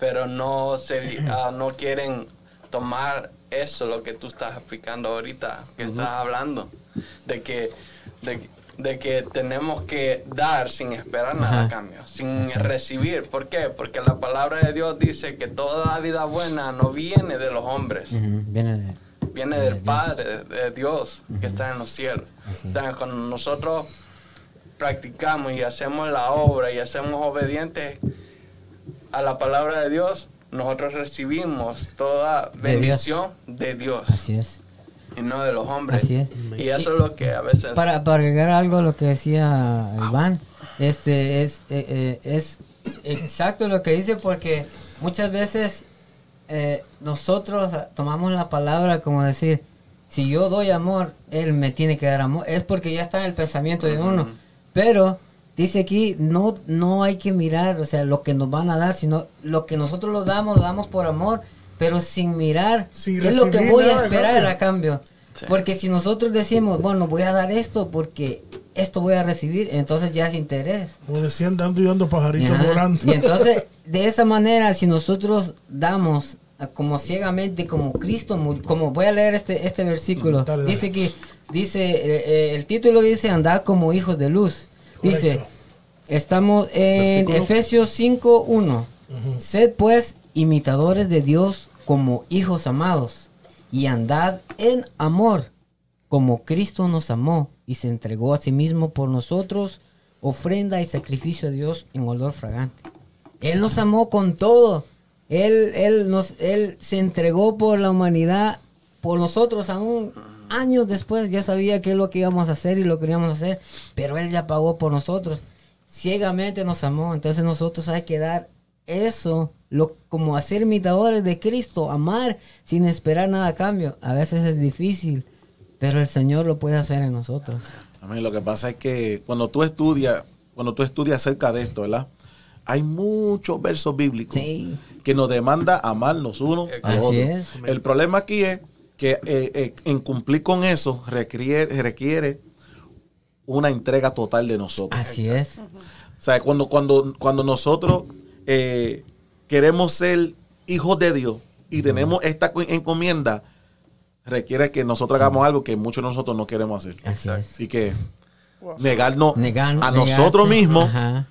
pero no se ah, no quieren tomar eso lo que tú estás explicando ahorita que estás hablando de que de, de que tenemos que dar sin esperar nada a cambio sin recibir ¿por qué? porque la palabra de Dios dice que toda la vida buena no viene de los hombres Viene de... viene del Padre, de Dios que está en los cielos. Entonces, cuando nosotros practicamos y hacemos la obra y hacemos obedientes a la palabra de Dios, nosotros recibimos toda De Dios. bendición de Dios Así es. Y no de los hombres. Así es. Y eso es lo que a veces... Para, para agregar algo a lo que decía Iván, este es, eh, eh, es exacto lo que dice porque muchas veces eh, nosotros tomamos la palabra como decir, si yo doy amor, él me tiene que dar amor. Es porque ya está en el pensamiento de uno. Pero dice aquí, no, no hay que mirar, o sea, lo que nos van a dar, sino lo que nosotros lo damos, lo damos por amor, pero sin mirar Sin qué es lo que voy a esperar a cambio. Sí. Porque si nosotros decimos, bueno, voy a dar esto porque esto voy a recibir, entonces ya es interés. Como decían, dando y dando pajaritos Ajá. volando. Y entonces, de esa manera, si nosotros damos ah, como ciegamente, como Cristo, como voy a leer este, este versículo, Mm, Dale, dale. dice que, dice, eh, eh, el título dice andar como hijos de luz. Dice, Correcto. estamos en Versículo. Efesios 5.1. Sed pues imitadores de Dios como hijos amados y andad en amor como Cristo nos amó y se entregó a sí mismo por nosotros, ofrenda y sacrificio a Dios en olor fragante. Él nos amó con todo. Él, él, nos, él se entregó por la humanidad, por nosotros, aún años después ya sabía qué es lo que íbamos a hacer y lo que íbamos a hacer, pero Él ya pagó por nosotros. Ciegamente nos amó, entonces nosotros hay que dar eso, lo, como hacer imitadores de Cristo, amar sin esperar nada a cambio. A veces es difícil, pero el Señor lo puede hacer en nosotros. Amén. Lo que pasa es que cuando tú estudias, cuando tú estudias acerca de esto, ¿verdad? Hay muchos versos bíblicos Sí. que nos demanda amarnos unos a Así otros. es. El problema aquí es que eh, eh, en cumplir con eso requiere, requiere una entrega total de nosotros. Así es. O sea, cuando, cuando, cuando nosotros eh, queremos ser hijos de Dios y tenemos esta co- encomienda, requiere que nosotros hagamos algo que muchos de nosotros no queremos hacer. Así es. Y que negarnos Negar- a negarse. nosotros mismos Ajá.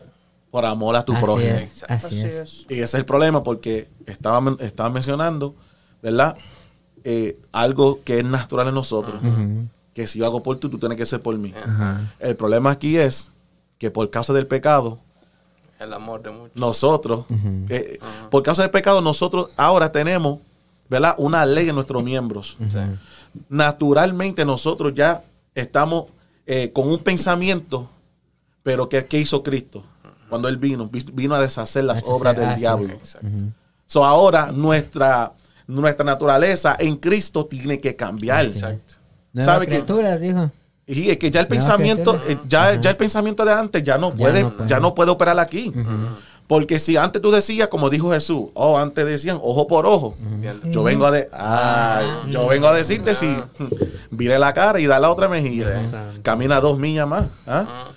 por amor a tu Así prójimo. es, así Así es. Y ese es el problema porque estaba, men- estaba mencionando, ¿verdad? Eh, algo que es natural en nosotros. Que si yo hago por ti, tú tienes que hacer por mí. Ajá. El problema aquí es que por causa del pecado, El amor de muchos. nosotros, eh, por causa del pecado, nosotros ahora tenemos, ¿verdad? Una ley en nuestros miembros. Naturalmente nosotros ya estamos eh, con un pensamiento, pero ¿qué, qué hizo Cristo? Cuando Él vino, Vi- vino a deshacer las obras del diablo. Exacto. So ahora nuestra, nuestra naturaleza en Cristo tiene que cambiar. Exacto. Nueva ¿Sabe que- criatura, dijo. Y es que ya el pensamiento, eh, ya, el pensamiento de antes ya no Ya puede, no puede. ya no puede operar aquí. Porque si antes tú decías, como dijo Jesús, oh, antes decían ojo por ojo. Yo vengo a de, ay, yo vengo a decirte si vire la cara y da la otra mejilla. Sí. Camina dos millas más. ¿ah? Ah,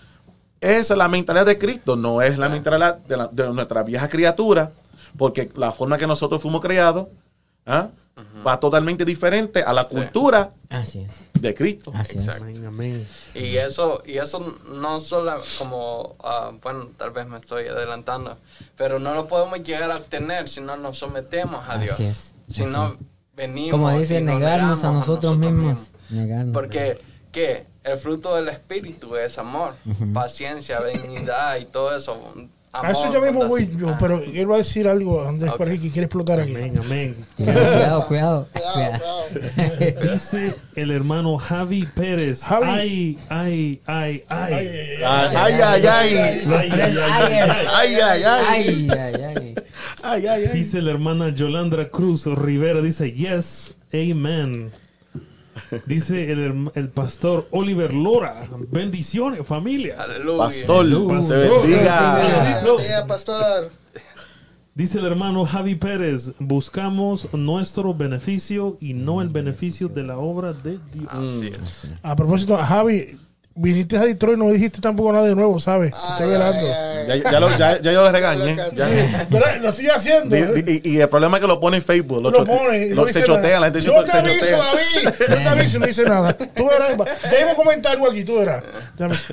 Esa es la mentalidad de Cristo, no es la mentalidad de, la- de nuestra vieja criatura, porque la forma que nosotros fuimos creados ¿ah? Va totalmente diferente a la Sí. cultura Así es. de Cristo. Así es. Exacto. Amén, amén. Y eso, y eso no solo como, ah, bueno, tal vez me estoy adelantando, pero no lo podemos llegar a obtener si no nos sometemos a Dios. Así es, Si así no es. venimos. Como dice, negarnos a nosotros mismos. Negarnos. Porque, ¿qué? El fruto del Espíritu es amor, paciencia, benignidad y todo eso. A eso ya mismo voy yo, Ah, pero él va a decir algo, Andrés, Ok. por ahí que quiere explotar aquí. Amén, amén. Cuidado, cuidado, cuidado. Cuidado. Dice el hermano Javi Pérez. Javi. Ay, ay, ay, ay. Ay, ay, ay, ay. Los tres ayes. Ay, ay, ay. Ay, ay, ay. Ay, ay, ay. Dice la hermana Yolandra Cruz Rivera. Dice, yes, amen. Dice el, el pastor Oliver Lora. Bendiciones, familia. Aleluya. Pastor, Pastor. te bendiga. Pastor. Dice el hermano Javi Pérez, buscamos nuestro beneficio y no el beneficio de la obra de Dios. Así es. A propósito, Javi, viniste a Detroit y no dijiste tampoco nada de nuevo, ¿sabes? Estoy velando. Ya, ya, lo- ya- ya yo lo regañé. ya. ¿Verdad? Lo sigue haciendo. Di- di- y, y el problema es que lo pone en Facebook. Lo, lo cho- pone. y lo- no se dice chotea, la gente se, Yo te se aviso, chotea. David. Yo te aviso y no dice nada. Tú verás. Ya iba a comentar algo aquí, tú verás.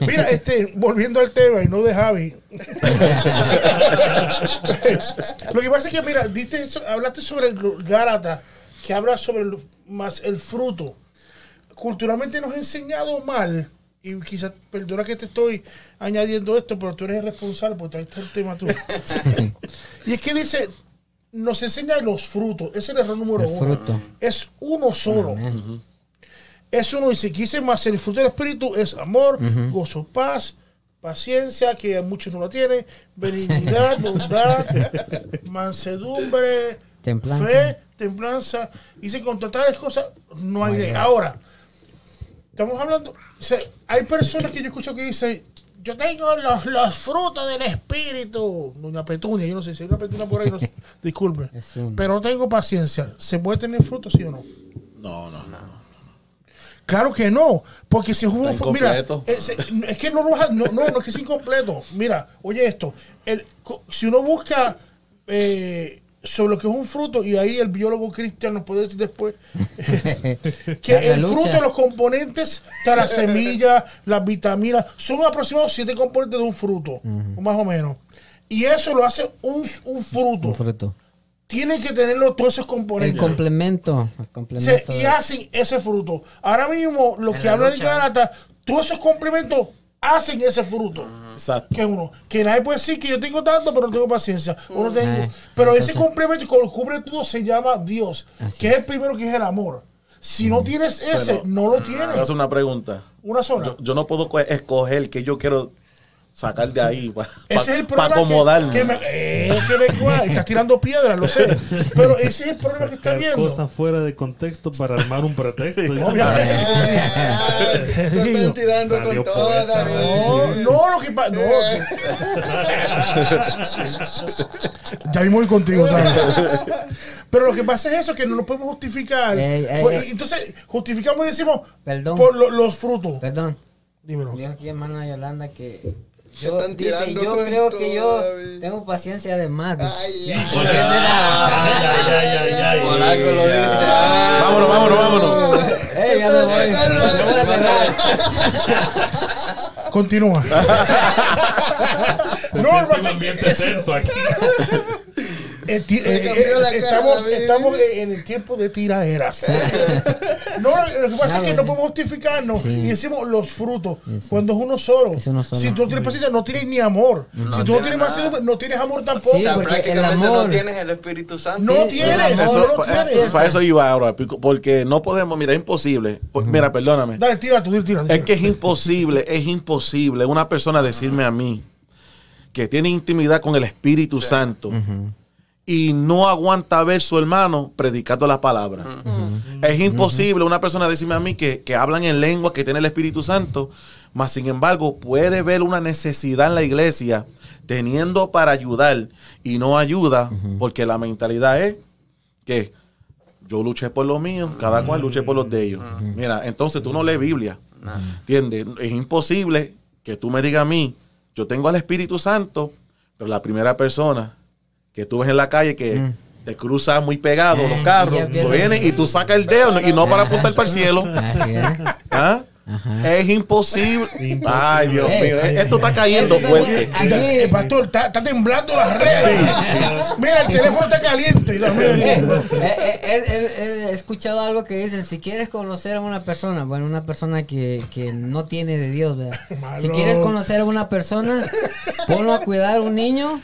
Mira, este, volviendo al tema y no de Javi. Lo que pasa es que, mira, diste eso- hablaste sobre el Gárata, que habla sobre el- más el fruto. Culturalmente nos ha enseñado mal, y quizás, perdona que te estoy añadiendo esto, pero tú eres el responsable porque traiste el tema tú. y es que dice, nos enseña los frutos. Ese es el error número El uno. fruto. Es uno solo. Es uno, dice, quise más el fruto del Espíritu es amor, gozo, paz, paciencia, que muchos no la tienen, benignidad, bondad, mansedumbre, Templanza. fe, templanza. Dice, contra tales cosas no hay ley. Ahora, estamos hablando, hay personas que yo escucho que dicen, yo tengo los, los frutos del Espíritu. Doña Petunia, yo no sé si hay una Petunia por ahí, no sé, disculpe. Pero no tengo paciencia. ¿Se puede tener frutos, sí o no? No, no, no. Claro que no, porque si es un Está mira, incompleto. es, es que no lo no, no, no es que es incompleto. Mira, oye esto, el, si uno busca eh, sobre lo que es un fruto y ahí el biólogo cristiano nos puede decir después que La el lucha. fruto, los componentes, está la semilla, las vitaminas, son aproximadamente siete componentes de un fruto, más o menos. Y eso lo hace un, un fruto. Un fruto. Tiene que tenerlo todos esos El componentes. complemento. El Se- complemento. y hacen ese fruto. Ahora mismo, lo En que la habla de. Gálata, todos esos complementos hacen ese fruto. Exacto. Que uno, que nadie puede decir que yo tengo tanto, pero no tengo paciencia. O no tengo- Eh, pero entonces- ese complemento que lo cubre todo se llama Dios, Así que es. es. el primero que es el amor. Si no tienes ese, Pero- no lo tienes. hacer una pregunta. Una sola. Yo, yo no puedo co- escoger que yo quiero sacar de ahí para Ese es el problema. que- acomodarme. Que, me, eh, que me cuadra. Estás tirando piedras, lo sé. Pero ese es el problema que estás Sacar viendo. cosas fuera de contexto para armar un pretexto. Obviamente. Digo. están tirando Salió con David. No, no, lo que pasa. No. ya mismo voy contigo, ¿sabes? Pero lo que pasa es eso, que no lo podemos justificar. Ey, ey, Pues, ey. Entonces, justificamos y decimos Perdón. por lo- los frutos. Perdón. Dímelo. Dijo aquí hermana Yolanda que yo, Están dice, yo con creo que yo David. tengo paciencia de más. Ay, ay, Porque ese era- Por algo lo dice. Vámonos, vámonos, vámonos. Ey, ya me voy. Continúa. Se No, siente pasa un ambiente tenso aquí. Eh, eh, eh, cara, estamos, estamos en el tiempo de tiraderas. no, lo que pasa es que no sí. podemos justificarnos Sí. y decimos los frutos Sí. cuando es uno solo. Es uno solo. Si tú no tienes paciencia, no tienes ni amor. si tú no tiene tienes nada. paciencia, no tienes amor tampoco. O sea, porque el prácticamente amor- no tienes el Espíritu Santo. No tienes, amor- Eso- no lo tienes. para eso iba ahora, porque no podemos, mira, es imposible. Pues, Mira, perdóname. Dale, tira tú, tira, tira. Es que es imposible, es imposible una persona decirme a mí que tiene intimidad con el Espíritu Santo y no aguanta ver su hermano predicando la palabra. Es imposible una persona decirme a mí que, que hablan en lengua, que tiene el Espíritu Santo, mas sin embargo puede ver una necesidad en la iglesia teniendo para ayudar y no ayuda porque la mentalidad es que yo luché por lo mío, cada cual luche por los de ellos. Mira, entonces tú no lees Biblia. ¿Entiendes? Es imposible que tú me digas a mí, yo tengo al Espíritu Santo, pero la primera persona que tú ves en la calle que te cruza muy pegado los Eh, carros, tú vienes y tú sacas el dedo y no para apuntar para el cielo. ¿Ah? Ajá. Es imposible. Imposible. Ay, Dios Eh, mío, esto está cayendo Esto fuerte. Aquí- Eh, pastor, está, está temblando las redes. Mira, el teléfono está caliente. Eh, eh, eh, eh, He escuchado algo que dicen, si quieres conocer a una persona, bueno, una persona que, que no tiene de Dios, ¿verdad? Malo. Si quieres conocer a una persona, ponlo a cuidar a un niño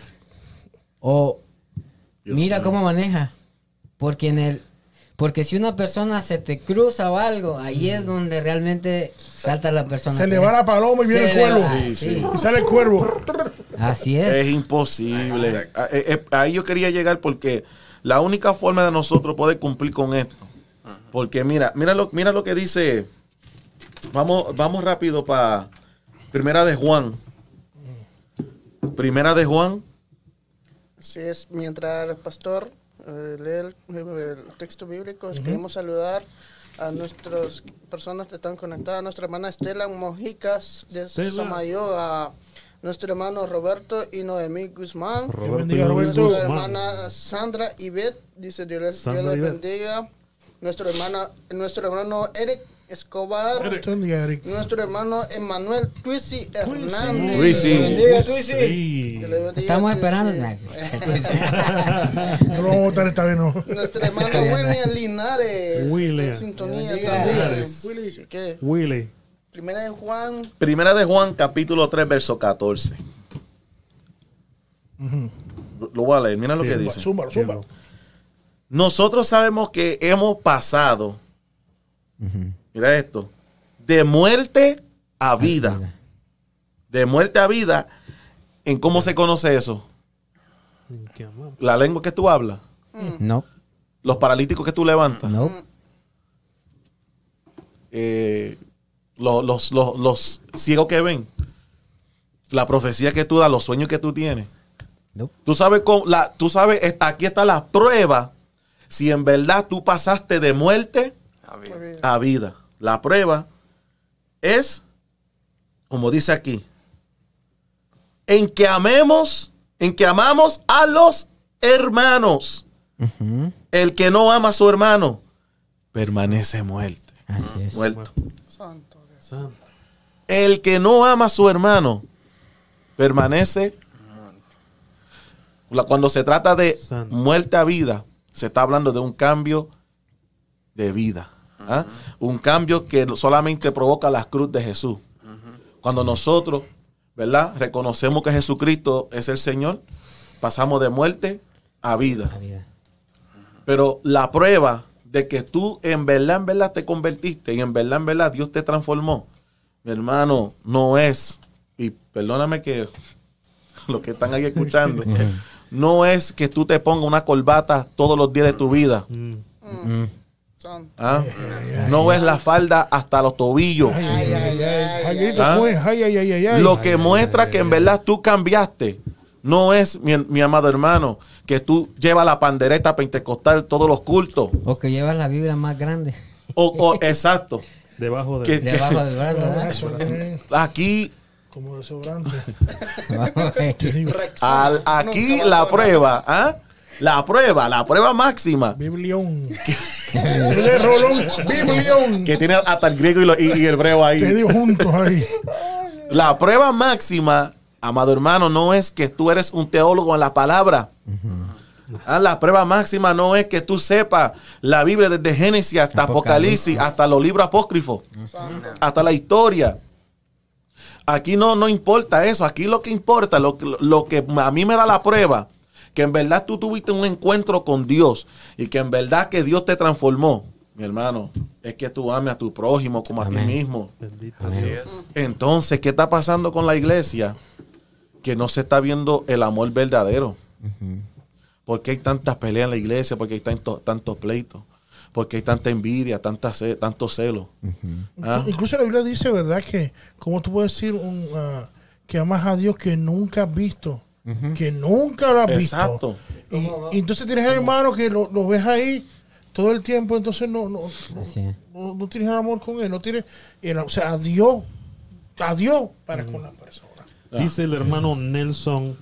o Dios mira mío. cómo maneja. Porque en el porque si una persona se te cruza o algo, ahí es donde realmente salta la persona. Se le va la paloma y viene Se el cuervo. va, Sí, sí. sí. Y sale el cuervo. Así es. Es imposible. A- eh, eh, Ahí yo quería llegar porque la única forma de nosotros poder cumplir con esto Porque mira, mira lo, mira lo que dice. Vamos, vamos rápido para Primera de Juan. Primera de Juan. Así es, mientras el pastor eh, lee el, el texto bíblico, queremos saludar a nuestras personas que están conectadas, a nuestra hermana Estela Mojicas de Estela. Samayo, a nuestro hermano Roberto y Noemí Guzmán, Roberto bendiga, y Roberto. nuestra hermana Sandra Ivette, dice Dios Dios les bendiga, nuestro, hermana, nuestro hermano Eric Escobar, nuestro hermano Emanuel Twisi Hernández. Twisi. Estamos esperando. No lo vamos a votar esta vez, no. Nuestro hermano William Linares. William. sintonía también. Willy. primera de Juan, Primera de Juan, capítulo 3, verso 14. Lo- voy a leer, mira lo que dice. Nosotros sabemos que hemos pasado, mira esto, de muerte a vida. De muerte a vida. ¿En cómo se conoce eso? La lengua que tú hablas, No, los paralíticos que tú levantas, no. eh, los, los- los- los ciegos que ven, la profecía que tú das, los sueños que tú tienes. no. Tú sabes, cómo, la, tú sabes, está- aquí está la prueba si en verdad tú pasaste de muerte a vida. La prueba es, como dice aquí, en que amemos, en que amamos a los hermanos. El que no ama a su hermano permanece es. Muerto. Santo Dios. Santo. El que no ama a su hermano permanece. Cuando se trata de muerte a vida, se está hablando de un cambio de vida. ¿Ah? Un cambio que solamente provoca la cruz de Jesús. Cuando nosotros, ¿verdad? Reconocemos que Jesucristo es el Señor, pasamos de muerte a vida. Pero la prueba de que tú en verdad, en verdad te convertiste y en verdad, en verdad Dios te transformó, mi hermano, no es, y perdóname que los que están ahí escuchando, no es que tú te pongas una corbata todos los días de tu vida. Mm. Mm. ¿Ah? No es la falda hasta los tobillos. Ah. Lo que muestra que en verdad tú cambiaste. No es, mi, mi amado hermano, que tú llevas la pandereta pentecostal todos los cultos. O que llevas la Biblia más grande O, o- exacto. Debajo de. Que- debajo del eh, Aquí como desodorante. Aquí la prueba, ¿ah? La prueba, la prueba máxima, Biblión. Rolón, Biblión. que tiene hasta el griego y, lo- y- y el hebreo Te ahí. digo juntos ahí. La prueba máxima, amado hermano, no es que tú eres un teólogo en la palabra. Ah, la prueba máxima no es que tú sepas la Biblia desde Génesis hasta Apocalipsis, Apocalipsis. hasta los libros apócrifos, hasta la historia. Aquí no, no importa eso. Aquí lo que importa, lo, lo que a mí me da la prueba, que en verdad tú tuviste un encuentro con Dios y que en verdad que Dios te transformó, mi hermano, es que tú ames a tu prójimo como a ti mismo. Así es. Entonces, ¿qué está pasando con la iglesia? Que no se está viendo el amor verdadero. ¿Por qué hay tantas peleas en la iglesia? ¿Por qué hay tanto- tantos pleitos? ¿Por qué hay tanta envidia, tanta ce- tanto celo? Ah. Incluso la Biblia dice, ¿verdad? Que, como tú puedes decir, un, ah, que amas a Dios que nunca has visto. Que nunca lo has Exacto. visto. Y, y entonces tienes hermano que lo, lo ves ahí todo el tiempo, entonces no, no, no, tienes amor con él, no tienes, el- o sea, a Dios, a Dios para con la persona. Dice el hermano Nelson,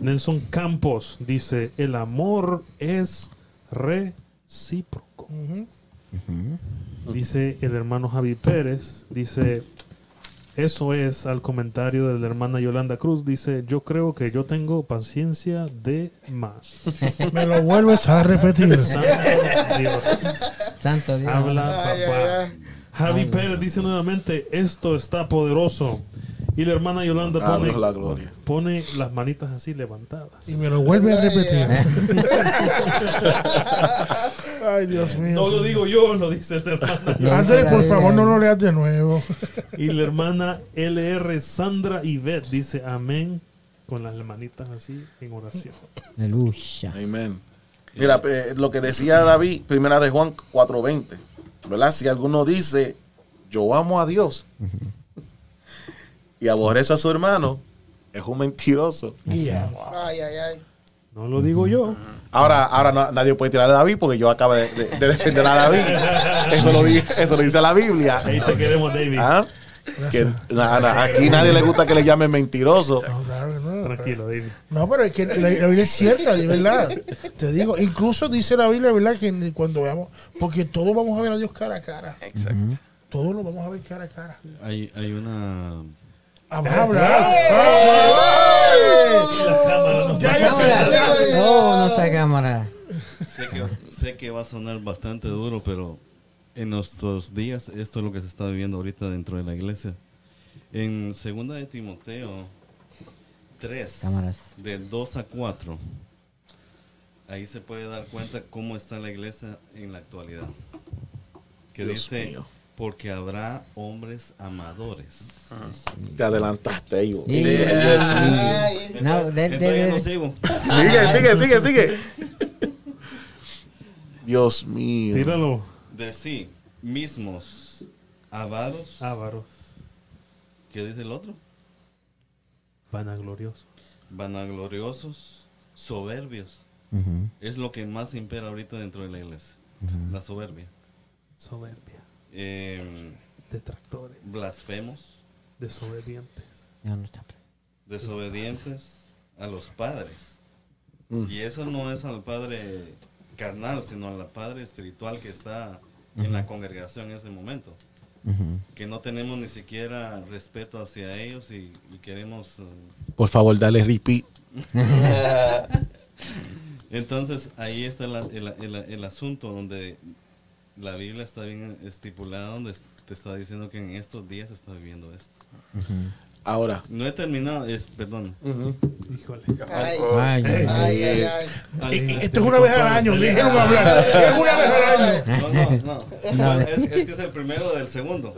Nelson Campos, dice, el amor es recíproco. Dice el hermano Javi Pérez, dice, eso es al comentario de la hermana Yolanda Cruz, dice, yo creo que yo tengo paciencia de más. Me lo vuelves a repetir. Santo Dios. Santo Dios. Habla Ay, papá. ay, ay. Javi Pérez dice nuevamente, esto está poderoso. Y la hermana Yolanda A pone, la las manitas así levantadas. Y me lo vuelve a repetir. Ay, Dios mío. No lo digo yo, lo dice la hermana. La por favor, no lo leas de nuevo. Y la hermana LR Sandra Ivette dice amén con las manitas así en oración. Aleluya. Amén. Mira, eh, lo que decía David, primera de Juan 4:20, ¿verdad? Si alguno dice, yo amo a Dios y aborrece a su hermano, es un mentiroso. Guía. Ay, ay, ay. No lo digo yo. Ahora, ahora no- nadie puede tirar a David porque yo acabo de, de- de defender a David. Eso lo, di- eso lo dice la Biblia. Ahí te queremos, David. ¿Ah? Que, na- na- aquí nadie le gusta que le llamen mentiroso. No, claro que no. Tranquilo, David. No, pero es que la, la Biblia es cierta, de verdad. Te digo, incluso dice la Biblia, ¿verdad? Que cuando veamos, porque todos vamos a ver a Dios cara a cara. Exacto. Todos lo vamos a ver cara a cara. Hay, hay una... Vamos a hablar. La cámara no Ya, está- cámara. Sé que, sé que va a sonar bastante duro, pero en nuestros días esto es lo que se está viviendo ahorita dentro de la iglesia. En segunda de Timoteo 3, Cámaras. del 2 a 4, ahí se puede dar cuenta cómo está la iglesia en la actualidad. Que Dios dice, mío. porque habrá hombres amadores. Te adelantaste, Ivo. No, de- de-. Sigue, sigue, sigue, sigue. Dios mío. Tíralo. De sí mismos avaros. Ávaros. ¿Qué dice el otro? Vanaglorioso. Vanagloriosos, soberbios. Es lo que más impera ahorita dentro de la iglesia. La soberbia. Soberbia. Eh, Detractores. blasfemos, Desobedientes. Ya no está. desobedientes a los padres. Mm. Y eso no es al padre carnal, sino al padre espiritual que está en la congregación en ese momento. Que no tenemos ni siquiera respeto hacia ellos y, y queremos... eh, Por favor, dale repeat. Entonces ahí está la- el, el- el asunto donde la Biblia está bien estipulada, donde te está diciendo que en estos días se está viviendo esto. Ahora. No he terminado, es, perdón. Híjole. ay, Ay, ay, ay, Esto es una vez al año, déjenlo hablar. Es una vez al año. No, no, no. Es, es que es el primero del segundo.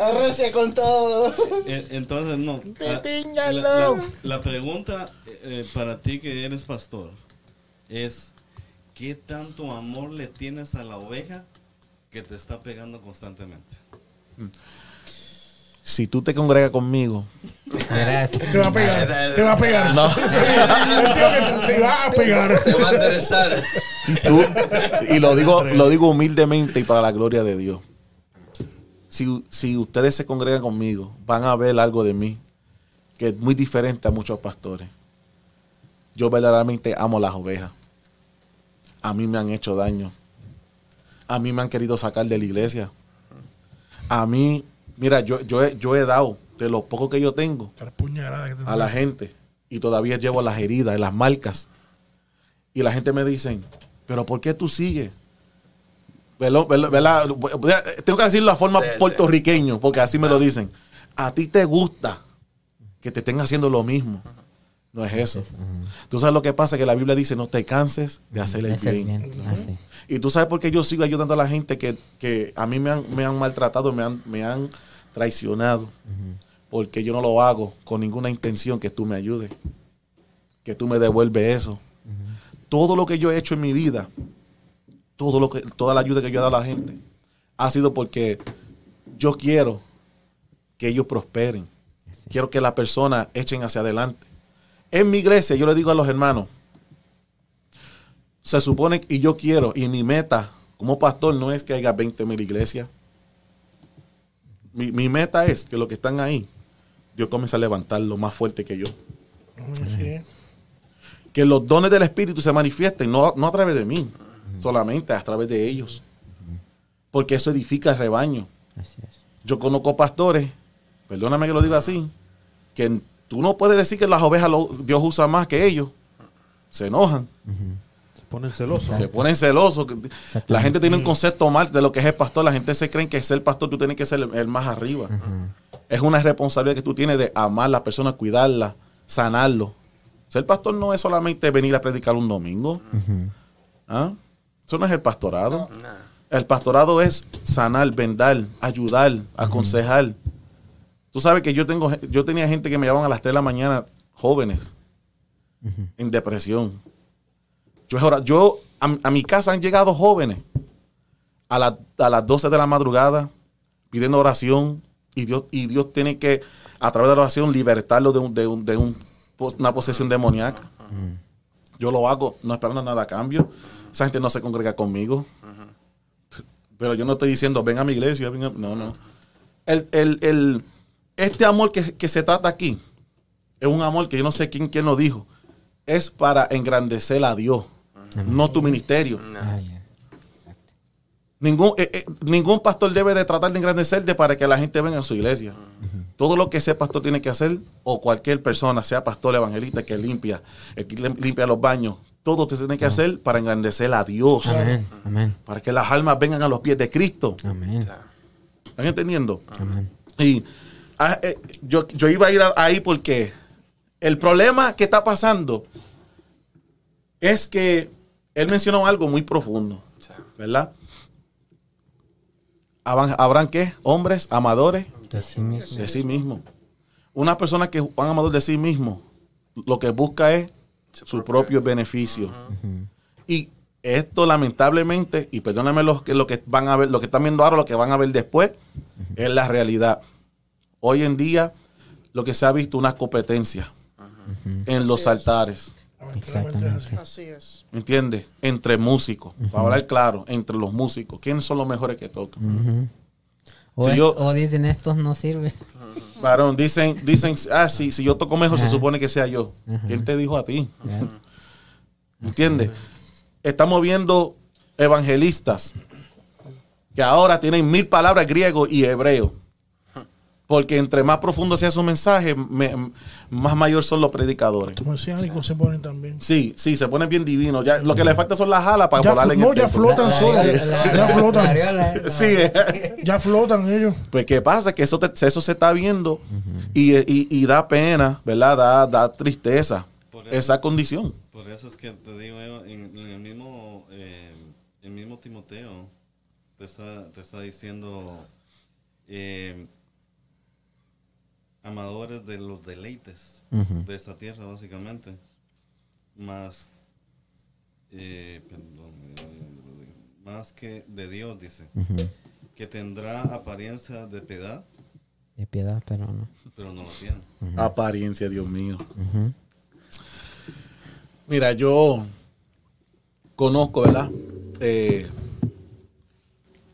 Arrecia con todo. En- Entonces, no. La- la- la pregunta eh, para ti que eres pastor es, ¿qué tanto amor le tienes a la oveja que te está pegando constantemente? Si tú te congregas conmigo, Verás. Te va a pegar. Te va a pegar. No. Te, va a pegar. Te va a enderezar. tú, y lo digo, lo digo humildemente y para la gloria de Dios. Si, si ustedes se congregan conmigo, van a ver algo de mí que es muy diferente a muchos pastores. Yo verdaderamente amo las ovejas. A mí me han hecho daño. A mí me han querido sacar de la iglesia. A mí, mira, yo, yo, he, yo he dado de lo poco que yo tengo La puñalada que te a la gente y todavía llevo las heridas, las marcas. Y la gente me dice, pero ¿por qué tú sigues? Velo- velo- vela- Tengo que decirlo a forma Sí, sí. puertorriqueño, porque así me lo dicen. A ti te gusta que te estén haciendo lo mismo. No es eso. Tú sabes lo que pasa, que la Biblia dice, no te canses de hacer el bien. Y tú sabes por qué yo sigo ayudando a la gente que, que a mí me han, me han maltratado, me han, me han traicionado. Porque yo no lo hago con ninguna intención que tú me ayudes. Que tú me devuelves eso. Todo lo que yo he hecho en mi vida, todo lo que, toda la ayuda que yo he dado a la gente, ha sido porque yo quiero que ellos prosperen. Quiero que las personas echen hacia adelante. En mi iglesia, yo le digo a los hermanos, se supone, y yo quiero, y mi meta como pastor no es que haya 20 mil iglesias. Mi, mi meta es que los que están ahí, Dios comience a levantarlo más fuerte que yo. Sí. Que los dones del Espíritu se manifiesten, no, no a través de mí, solamente a través de ellos. Porque eso edifica el rebaño. Así es. Yo conozco pastores, perdóname que lo diga así, que tú no puedes decir que las ovejas lo- Dios usa más que ellos. Se enojan. Se ponen celosos. Se ponen celosos. La gente tiene un concepto mal de lo que es el pastor. La gente se cree que ser pastor tú tienes que ser el, el más arriba. Es una responsabilidad que tú tienes de amar a la persona, cuidarla, sanarlo. Ser pastor no es solamente venir a predicar un domingo. ¿Ah? Eso no es el pastorado. El pastorado es sanar, vendar, ayudar, aconsejar. Tú sabes que yo tengo, yo tenía gente que me llamaban a las 3 de la mañana, jóvenes, en depresión. Yo, orado- yo a, a mi casa han llegado jóvenes a, la- a las 12 de la madrugada pidiendo oración y Dios, y Dios tiene que, a través de la oración, libertarlo de, un- de un- de un- una posesión demoníaca. Yo lo hago no esperando nada a cambio. Esa gente no se congrega conmigo. Pero yo no estoy diciendo, ven a mi iglesia, ven a-". No, no. El, el- el- este amor que, que se trata aquí es un amor que yo no sé quién, quién lo dijo. Es para engrandecer a Dios, no tu ministerio. Ah. Ningún, eh, eh, ningún pastor debe de tratar de engrandecerte para que la gente venga a su iglesia. Todo lo que ese pastor tiene que hacer, o cualquier persona, sea pastor evangelista que limpia, el que limpia los baños, todo te tiene que hacer para engrandecer a Dios, Amén. Amén. para que las almas vengan a los pies de Cristo. Amén. ¿Están entendiendo? Amén. Y ah, eh, yo, yo iba a ir a- ahí porque el problema que está pasando es que él mencionó algo muy profundo, ¿verdad? Habrán, habrán qué? Hombres amadores De sí mismo. de sí mismo. Una persona que es un amador de sí mismo, lo que busca es su propio beneficio. Y esto lamentablemente, y perdóname los que, lo que van a ver, lo que están viendo ahora, lo que van a ver después, es la realidad. Hoy en día, lo que se ha visto una competencia en los es. altares. Es así. Es. ¿Me entiendes? Entre músicos. Para hablar claro, entre los músicos. ¿Quiénes son los mejores que tocan? O, Si es- yo- o dicen estos no sirven. Varón, dicen, dicen, ah, sí, si yo toco mejor, se supone que sea yo. ¿Quién te dijo a ti? Ya. ¿Entiendes? Estamos viendo evangelistas que ahora tienen mil palabras griego y hebreo. Porque entre más profundo sea su mensaje, me- más mayor son los predicadores. Los mesiánicos se ponen también. Sí, sí, se ponen bien divinos. Ya, lo que le falta son las alas para Ya volar en no, el ya flotan solos. la- Ya flotan. Sí, eh. Ya flotan ellos. Pues qué pasa, que eso, te- eso se está viendo y, y- y da pena, ¿verdad? Da, da tristeza Por eso- esa condición. Por eso es que te digo yo, en, en el mismo eh, el mismo Timoteo te está, te está diciendo eh, amadores de los deleites de esta tierra básicamente más eh, perdón, eh, más que de Dios dice que tendrá apariencia de piedad De piedad, pero no. pero no lo tiene Apariencia, Dios mío. Mira, yo conozco, ¿verdad? Eh,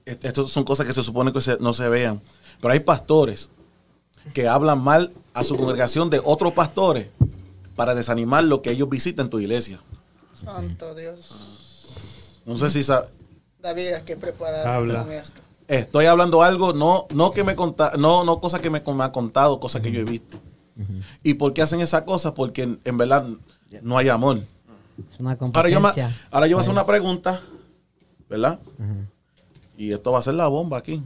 est- Estas son cosas que se supone que se- no se vean. Pero hay pastores que hablan mal a su congregación de otros pastores para desanimar lo que ellos visitan tu iglesia. Santo Dios. No sé si sa- David, hay que preparar Habla. con esto. estoy hablando algo, no, no que me conta, no, no cosas que me, me ha contado, cosas que yo he visto. ¿Y por qué hacen esas cosas? Porque en, en verdad no hay amor. Es una Ahora yo, ahora yo voy a hacer una pregunta, ¿verdad? Y esto va a ser la bomba aquí.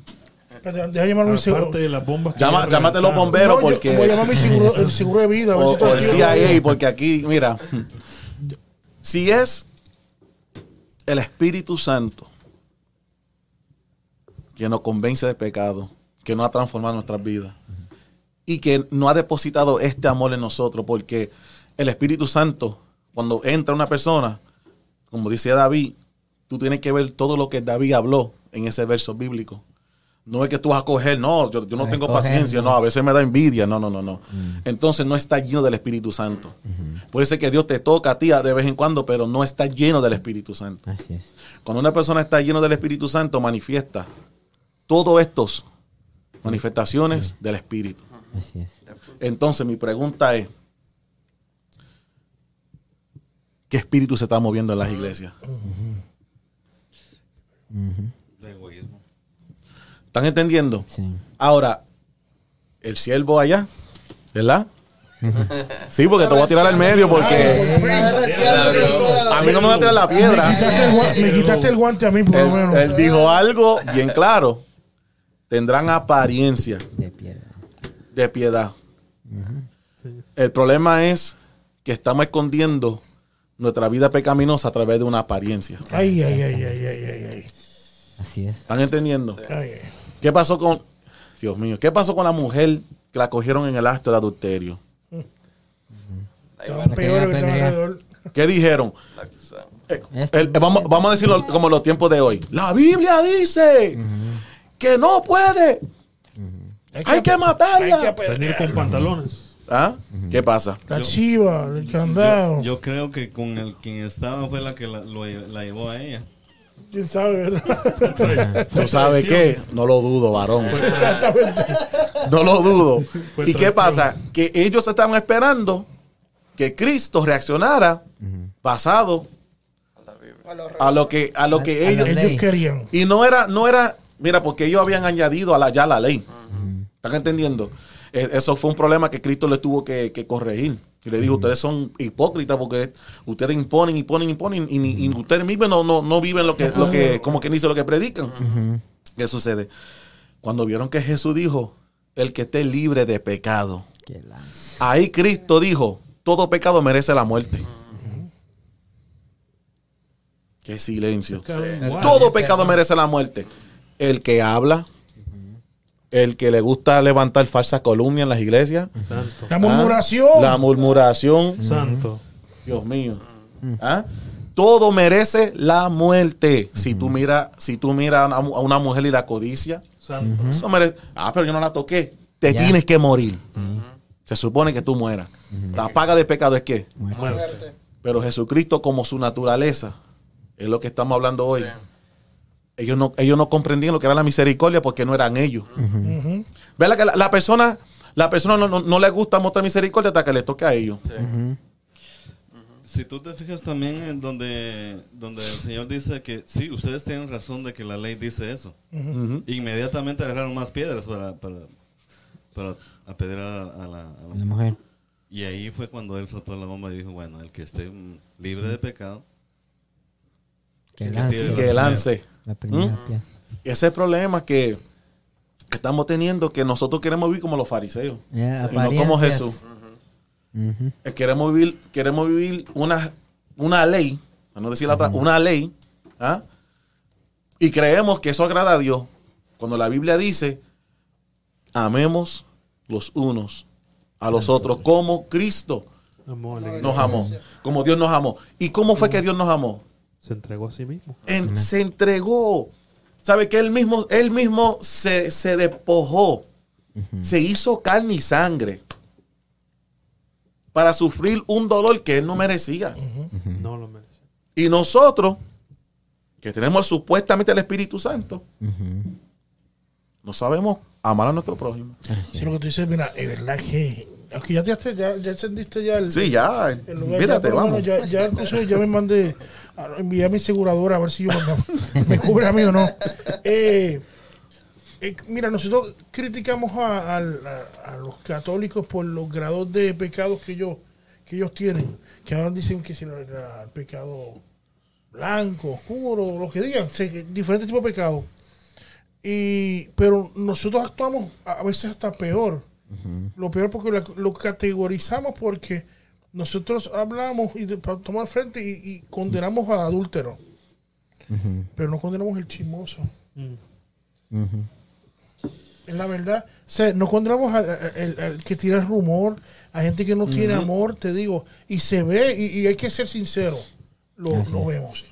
Deja llamar a mi seguro. Aparte de las bombas que Llama, ya llámate los bomberos No, yo porque... Voy a llamar mi seguro, el seguro de vida. o, o el CIA, porque aquí, mira, si es el Espíritu Santo que nos convence de pecado, que nos ha transformado nuestras vidas y que no ha depositado este amor en nosotros, porque el Espíritu Santo, cuando entra una persona, como dice David, tú tienes que ver todo lo que David habló en ese verso bíblico. No es que tú vas a coger, no, yo, yo no tengo paciencia, no. no. a veces me da envidia, no, no, no, no. Entonces no está lleno del Espíritu Santo. Puede ser que Dios te toca a ti de vez en cuando, pero no está lleno del Espíritu Santo. Así es. Cuando una persona está lleno del Espíritu Santo, manifiesta todos estos manifestaciones del Espíritu. Así es. Entonces mi pregunta es, ¿qué espíritu se está moviendo en las iglesias? ¿Están entendiendo? Sí. Ahora, el siervo allá, ¿verdad? Sí, porque te voy a tirar al medio porque a mí no me va a tirar la Me quitaste, el piedra. guante, me quitaste el guante a mí, por lo menos. él dijo algo bien claro. Tendrán apariencia De piedad. de piedad. El problema es que estamos escondiendo nuestra vida pecaminosa a través de una apariencia. Ay, ay, ay, ay, ay, ay, ay. Así es. ¿Están entendiendo? Ay, ay. ¿Qué pasó con, Dios mío, qué pasó con la mujer que la cogieron en el acto de adulterio? ¿Qué dijeron? Eh, el- vamos, vamos a decirlo como los tiempos de hoy. La Biblia dice que no puede. Hay que matarla. Hay que. Venir con pantalones. ¿Ah? ¿Qué pasa? La chiva, el candado. Yo, yo creo que con el quien estaba fue la que la, lo- la llevó a ella. ¿Quién sabe, verdad? ¿Tú sabes qué? No lo dudo, varón. Exactamente. No lo dudo. Fue ¿Y qué pasa? Que ellos estaban esperando que Cristo reaccionara basado A lo que a lo que a ellos querían. y no era no era mira porque ellos habían añadido a la ya la ley. ¿Están entendiendo? E- Eso fue un problema que Cristo le tuvo que, que corregir. Y le dijo, ustedes son hipócritas porque ustedes imponen, imponen, imponen y, ni- y ustedes mismos no, no, no viven lo que, lo que, como quien dice, lo que predican. ¿Qué sucede? Cuando vieron que Jesús dijo, el que esté libre de pecado. Ahí Cristo dijo, todo pecado merece la muerte. Qué silencio. Todo pecado merece la muerte. El que habla, el que le gusta levantar falsas columnas en las iglesias, Santo. La ¿ah? murmuración. la murmuración, Santo. Dios mío. ¿Ah? Todo merece la muerte. Si tú miras, si tú miras a una, mujer y la codicia, Santo. eso merece. Ah, pero yo no la toqué. Te tienes que morir. Se supone que tú mueras. La paga de pecado es que. Muerte. muerte. Pero Jesucristo, como su naturaleza, es lo que estamos hablando hoy. Ellos no, ellos no comprendían lo que era la misericordia porque no eran ellos. Ujú. ¿Verdad que la, la persona, la persona no, no- no le gusta mostrar misericordia hasta que le toque a ellos? Sí. Si tú te fijas también en donde, donde el Señor dice que sí, ustedes tienen razón de que la ley dice eso. Inmediatamente agarraron más piedras para, para, para apedrear a, a la, a la- La mujer. Y ahí fue cuando él soltó la bomba y dijo, bueno, el que esté libre de pecado, Que lance. Que lance. La primera ¿Mm? Y ese es el problema que, que estamos teniendo, que nosotros queremos vivir como los fariseos. Y no como. Jesús. Eh, Queremos vivir, queremos vivir una, una ley, para no decir la otra, una ley, ¿ah? y creemos que eso agrada a Dios. Cuando la Biblia dice, amemos los unos a los otros como Cristo a la nos amó, como Dios nos amó. ¿Y cómo fue que Dios nos amó? Se entregó a sí mismo. En- se entregó. ¿Sabe que él mismo, él mismo se, se despojó? Se hizo carne y sangre para sufrir un dolor que él no merecía. No lo merece. Y nosotros, que tenemos supuestamente el Espíritu Santo, no sabemos amar a nuestro prójimo. Sí, lo que tú dices, mira, es verdad que. Aunque ya, te, ya, ya encendiste ya el. Sí, ya. el lugar, Mírate, vamos. menos Ya, ya incluso ya me mandé. A- Envié a mi aseguradora a ver si yo me, me cubre a mí o no. Eh, eh, mira, nosotros criticamos a, a- a los católicos por los grados de pecados que ellos, que ellos tienen. Que ahora dicen que si el, el pecado blanco, oscuro, lo que digan, diferentes tipos de pecados. Y, pero nosotros actuamos a veces hasta peor. Lo peor porque la- lo categorizamos porque nosotros hablamos y de- para tomar frente y, y condenamos a adúltero. Pero no condenamos el chismoso. Mm. Es la verdad. O sea, no condenamos al, al- al- al que tiene rumor, a gente que no tiene amor, te digo. Y se ve, y, y hay que ser sincero. Lo, lo vemos.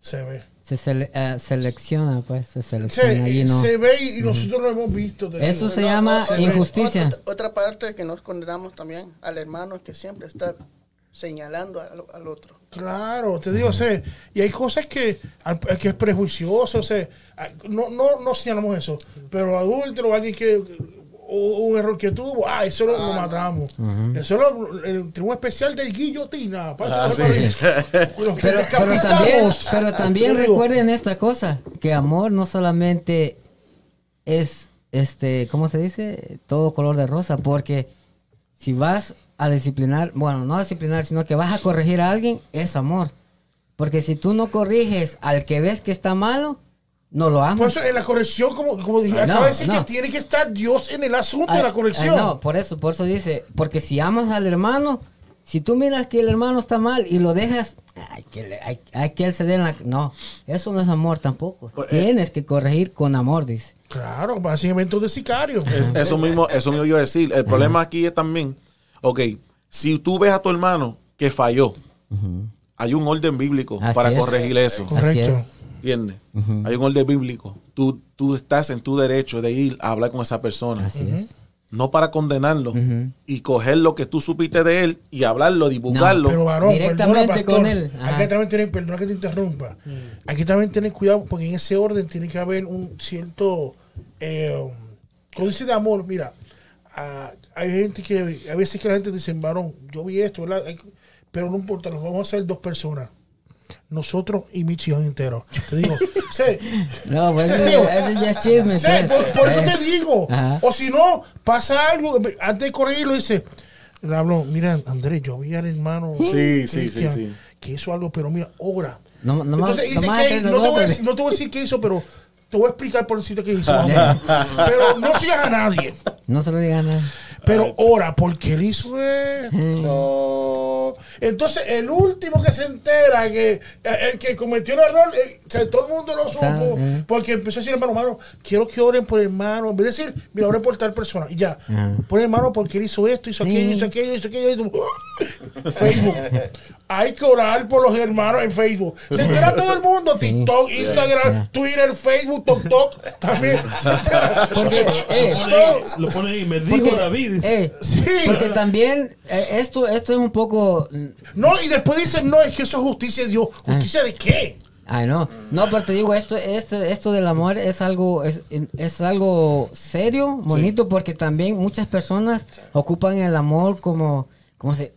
Se ve. Se sele- eh, selecciona, pues, se selecciona. Allí no. se ve y, y nosotros lo hemos visto. Eso se llama injusticia. Otra, otra parte que nos condenamos también al hermano que siempre está señalando al, al otro. Claro, te digo, o sea, y hay cosas que, al- que es prejuicioso, o sea, no, no, no señalamos eso, pero adúltero, alguien que, un error que tuvo, ah, eso lo, lo matamos. Eso lo, el tribunal especial de guillotina. Ah, sí. Pero, también, pero también recuerden esta cosa, que amor no solamente es, este, ¿cómo se dice? Todo color de rosa, porque si vas a disciplinar, bueno, no a disciplinar, sino que vas a corregir a alguien, es amor. Porque si tú no corriges al que ves que está malo, no lo Por amas. eso en la corrección, como, como dije, no, acaba de decir no. que tiene que estar Dios en el asunto de la corrección. no, por eso, por eso dice, porque si amas al hermano, si tú miras que el hermano está mal y lo dejas, hay que, hay, hay que él se dé en la... No, eso no es amor tampoco. Pues, eh, Tienes que corregir con amor, dice. Claro, básicamente de sicario. Es- eso mismo, eso mismo yo iba a decir. El problema aquí es también, ok, Si tú ves a tu hermano que falló, hay un orden bíblico Así para es. corregir eso. Correcto. ¿Entiendes? Hay un orden bíblico. Tú, tú estás en tu derecho de ir a hablar con esa persona. Así es. No para condenarlo y coger lo que tú supiste de él y hablarlo, divulgarlo. Pero varón, Directamente perdona, pastor, con él. Hay Ajá. que también tener, perdona que te interrumpa. Hay que también tener cuidado porque en ese orden tiene que haber un cierto eh, códice de amor. Mira, ah, hay gente que, a veces que la gente dice, varón, yo vi esto, ¿verdad? Hay que- pero no importa, lo vamos a hacer dos personas. Nosotros y mi chillón entero. Te digo, sí, No, pues eso, eso ya es chisme. Sí, pues. por, por eso Eh, te digo. Ajá. O si no, pasa algo, antes de corregirlo, dice, le hablo, mira, Andrés, yo vi al hermano Sí, sí, sí, sí. que hizo algo, pero mira, obra. No, no Entonces dice nomás que, no te, voy a decir, no te voy a decir qué hizo, pero te voy a explicar por decirte qué hizo. mamá. pero no sigas a nadie. No se lo digan nada. Pero ora, porque él hizo esto. Entonces, el último que se entera que eh, el que cometió el error, eh, o sea, todo el mundo lo supo, eh. porque empezó a decir, hermano, hermano, quiero que oren por el hermano. En vez de decir, mira, oren por tal persona. Y ya, por el hermano, porque él hizo esto, hizo aquello, hizo aquello, hizo aquello. y tú, Facebook. Hay que orar por los hermanos en Facebook. Se entera todo el mundo. Sí. TikTok, Instagram, Yeah. Twitter, Facebook, TikTok, también. Porque, eh, Lo pone ahí, lo pone ahí, me dijo porque, David. dice, eh, Sí. porque también eh, esto, esto es un poco No, y después dicen, no, es que eso es justicia de Dios. ¿Justicia de qué? Ay, no. No, pero te digo, esto, esto, esto del amor es algo, es, es algo serio, bonito, porque también muchas personas ocupan el amor como, como se,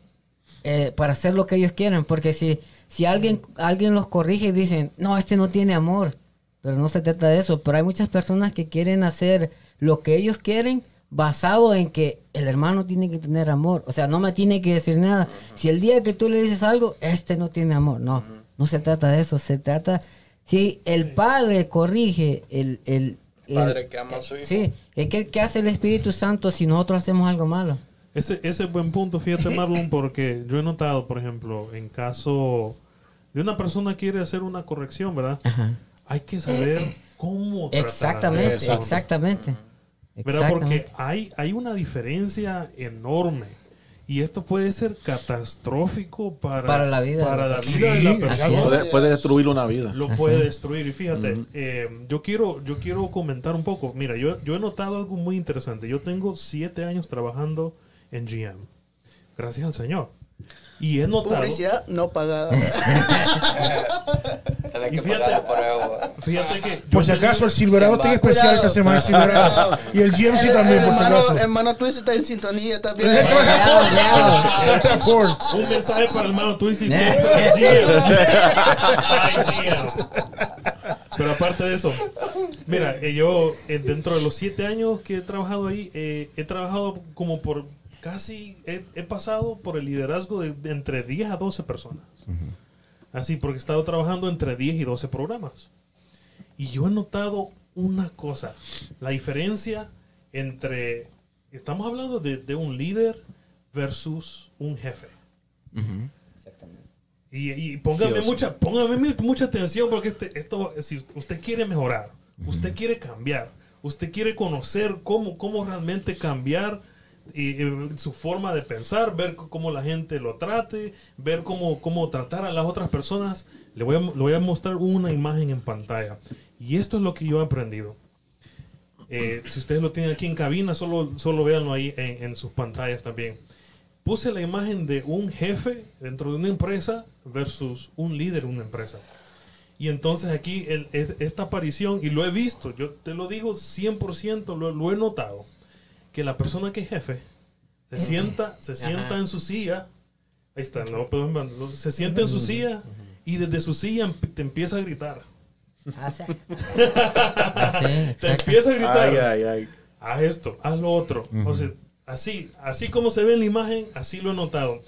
eh, para hacer lo que ellos quieren. Porque si, si alguien, alguien los corrige y dicen, no, este no tiene amor. Pero no se trata de eso. Pero hay muchas personas que quieren hacer lo que ellos quieren basado en que el hermano tiene que tener amor. O sea, no me tiene que decir nada. Si el día que tú le dices algo, este no tiene amor. No, no se trata de eso. Se trata, si el padre corrige el... el, el- Padre que ama a su hijo. Sí, ¿qué, ¿qué hace el Espíritu Santo si nosotros hacemos algo malo? Ese, ese es buen punto, fíjate Marlon, porque yo he notado, por ejemplo, en caso de una persona quiere hacer una corrección, ¿verdad? Ajá. Hay que saber cómo tratar a la Exactamente, exactamente. ¿verdad? Porque hay, hay una diferencia enorme. Y esto puede ser catastrófico para, Para la vida. para la Sí, vida de la persona. Puede, puede destruir una vida. lo Así puede es. destruir. Y fíjate, eh, yo quiero yo quiero comentar un poco. Mira, yo, yo he notado algo muy interesante. Yo tengo siete años trabajando en GM. Gracias al Señor. Y he notado, Publicidad no pagada. Y fíjate- fíjate que Por si acaso, el Silverado está especial esta semana. el Silverado. Y el GMC también, por si hermano, acaso. hermano Twist está en sintonía. Trata Ford. un mensaje para el hermano Twist. Pero aparte de eso, mira, eh, yo eh, dentro de los siete años que he trabajado ahí, eh, he trabajado como por casi, he, he pasado por el liderazgo de, de entre 10 a 12 personas. Así, porque he estado trabajando entre 10 y 12 programas. Y yo he notado una cosa, la diferencia entre, estamos hablando de, de un líder versus un jefe. Y, y póngame, Dios. mucha, póngame mucha atención porque este, esto, si usted quiere mejorar, usted quiere cambiar, usted quiere conocer cómo, cómo realmente cambiar eh, su forma de pensar, ver cómo la gente lo trate, ver cómo, cómo tratar a las otras personas. Le voy, a, le voy a mostrar una imagen en pantalla. Y esto es lo que yo he aprendido. Eh, si ustedes lo tienen aquí en cabina, solo, solo véanlo ahí en, en sus pantallas también. Puse la imagen de un jefe dentro de una empresa versus un líder en una empresa. Y entonces aquí esta aparición, y lo he visto, yo te lo digo 100%, lo, lo he notado, que la persona que es jefe se sienta, se sienta en su silla, ahí está, no no, se sienta en su silla y desde su silla te empieza a gritar. Ah, sí. Ah, sí, Te empieza a gritar. Ay, ay, ay. haz esto, haz lo otro. O sea, así, así como se ve en la imagen, así lo he notado.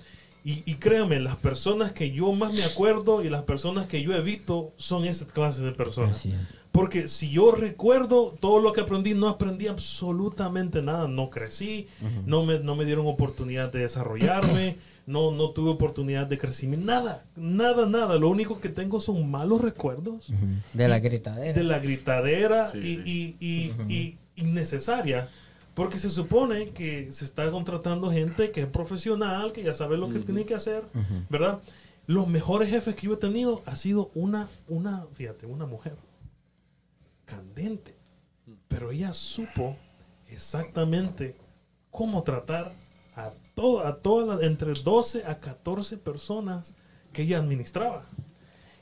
Y, y créanme, las personas que yo más me acuerdo y las personas que yo evito son esa clase de personas. Así es. Porque si yo recuerdo todo lo que aprendí, no aprendí absolutamente nada. No crecí, no, me, no me dieron oportunidad de desarrollarme, no, no tuve oportunidad de crecimiento. Nada, nada, nada. Lo único que tengo son malos recuerdos De la gritadera. de la gritadera Sí, y, sí. y- y- y innecesaria Porque se supone que se está contratando gente que es profesional, que ya sabe lo que tiene que hacer, ¿verdad? Los mejores jefes que yo he tenido ha sido una, una, fíjate, una mujer candente. Pero ella supo exactamente cómo tratar a, todo, a todas las, entre 12 a 14 personas que ella administraba.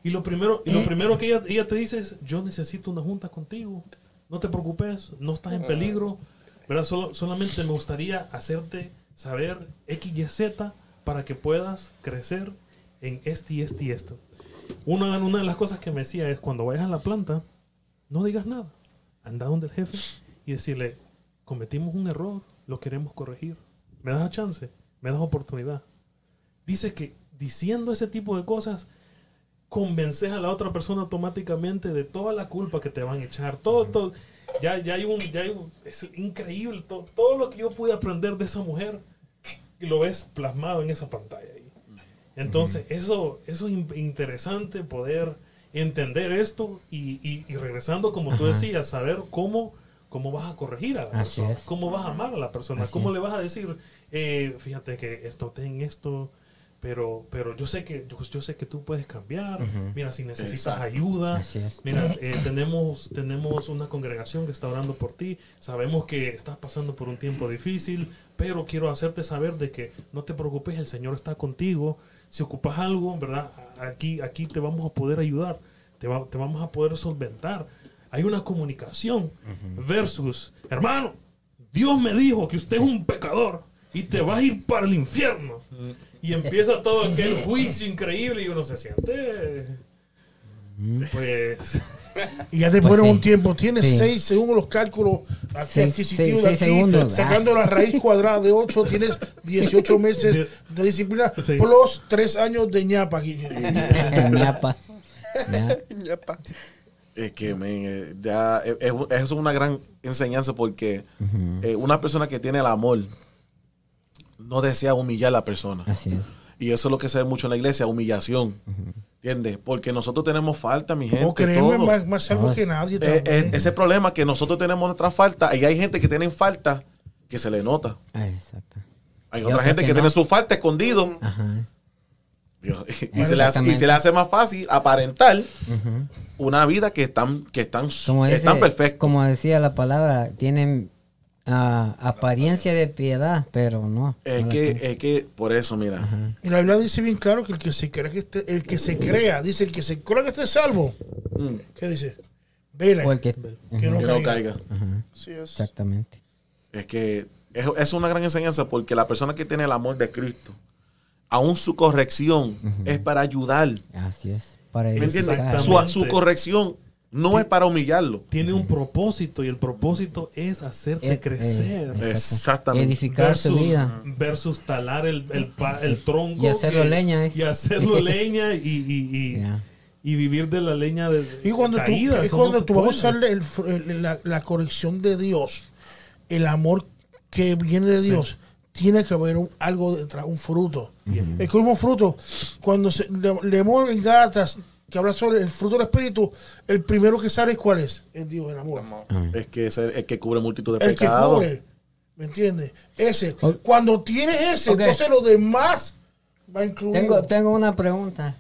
Y lo primero, y lo primero que ella, ella te dice es, yo necesito una junta contigo. No te preocupes, no estás en peligro. ¿verdad? Solo, solamente me gustaría hacerte saber X, Y, Z para que puedas crecer en este y este y esto. Una, una de las cosas que me decía es, cuando vayas a la planta, no digas nada. Anda donde el jefe y decirle, cometimos un error, lo queremos corregir. ¿Me das chance? ¿Me das oportunidad? Dice que diciendo ese tipo de cosas, convences a la otra persona automáticamente de toda la culpa que te van a echar. Todo, todo. Ya, ya hay un, ya hay un- es increíble todo, todo lo que yo pude aprender de esa mujer y lo ves plasmado en esa pantalla ahí. Entonces, eso, eso es in- interesante poder entender esto y, y- y regresando, como tú Ajá. decías, saber cómo, cómo vas a corregir a la Así persona, es. cómo vas a amar a la persona, Así cómo es. le vas a decir, eh, fíjate que esto, ten esto, pero, pero yo sé que yo, yo sé que tú puedes cambiar. Mira, si necesitas Exacto. ayuda, mira, eh, tenemos, tenemos una congregación que está orando por ti. Sabemos que estás pasando por un tiempo difícil, pero quiero hacerte saber de que no te preocupes, el Señor está contigo. Si ocupas algo, ¿verdad? Aquí, aquí te vamos a poder ayudar, te, va- te vamos a poder solventar. Hay una comunicación versus, hermano, Dios me dijo que usted es un pecador y te vas a ir para el infierno. Y empieza todo aquel juicio increíble y uno se siente, pues, Y ya te Pues ponen sí. un tiempo. Tienes Sí. seis, según los cálculos aquí Seis- adquisitivos seis- de aquí, sacando la raíz cuadrada de 8, tienes 18 meses De- disciplina, Sí. plus 3 años de ñapa aquí. Ñapa. Es que, men, eh, ya, eh, es, es- es una gran enseñanza porque eh, una persona que tiene el amor no desea humillar a la persona. Así es. Y eso es lo que se ve mucho en la iglesia, humillación. ¿Entiendes? Porque nosotros tenemos falta, mi gente. No todo. más, más Ah. que nadie. Eh, eh, ese problema que nosotros tenemos nuestra falta y hay gente que tiene falta que se le nota. Exacto. Hay otra gente que que, no. tiene su falta escondido. Ajá. Dios, y, se le hace, y se le hace más fácil aparentar una vida que están, que están, Como, dice- están perfectas. como decía la palabra, tienen ah, apariencia de piedad, pero no. Es no que, es que por eso, mira. Y la Biblia dice bien claro que el que se cree que esté, el que se crea, dice el que se crea que esté salvo. mm, ¿Qué dice? Vela. O el que- no que no caiga. Ajá, es. Exactamente. Es que es, es una gran enseñanza porque la persona que tiene el amor de Cristo, aún su corrección es para ayudar. Así es. Para ¿Me entiendes? Su, su corrección no es para humillarlo. tiene un propósito y el propósito es hacerte Eh, crecer. eh, exacto. Exactamente. Edificar su vida. versus talar el, el tronco. Y hacerlo leña, ¿eh? Y hacerlo leña y, y, y, y vivir de la leña de, Y cuando caída. es eso cuando no tú vas a el el- la, la corrección de Dios, el amor que viene de Dios, tiene que haber un, algo detrás, un fruto. El mismo fruto, cuando se, le- leemos en Gálatas, que habla sobre el fruto del Espíritu, el primero que sale, ¿cuál es? Es Dios, el amor. Ah. Es que es el, el que cubre multitud de El que pecados. cubre. ¿Me entiendes? Ese. Cuando tienes ese, entonces lo demás va incluido. Tengo, tengo una pregunta.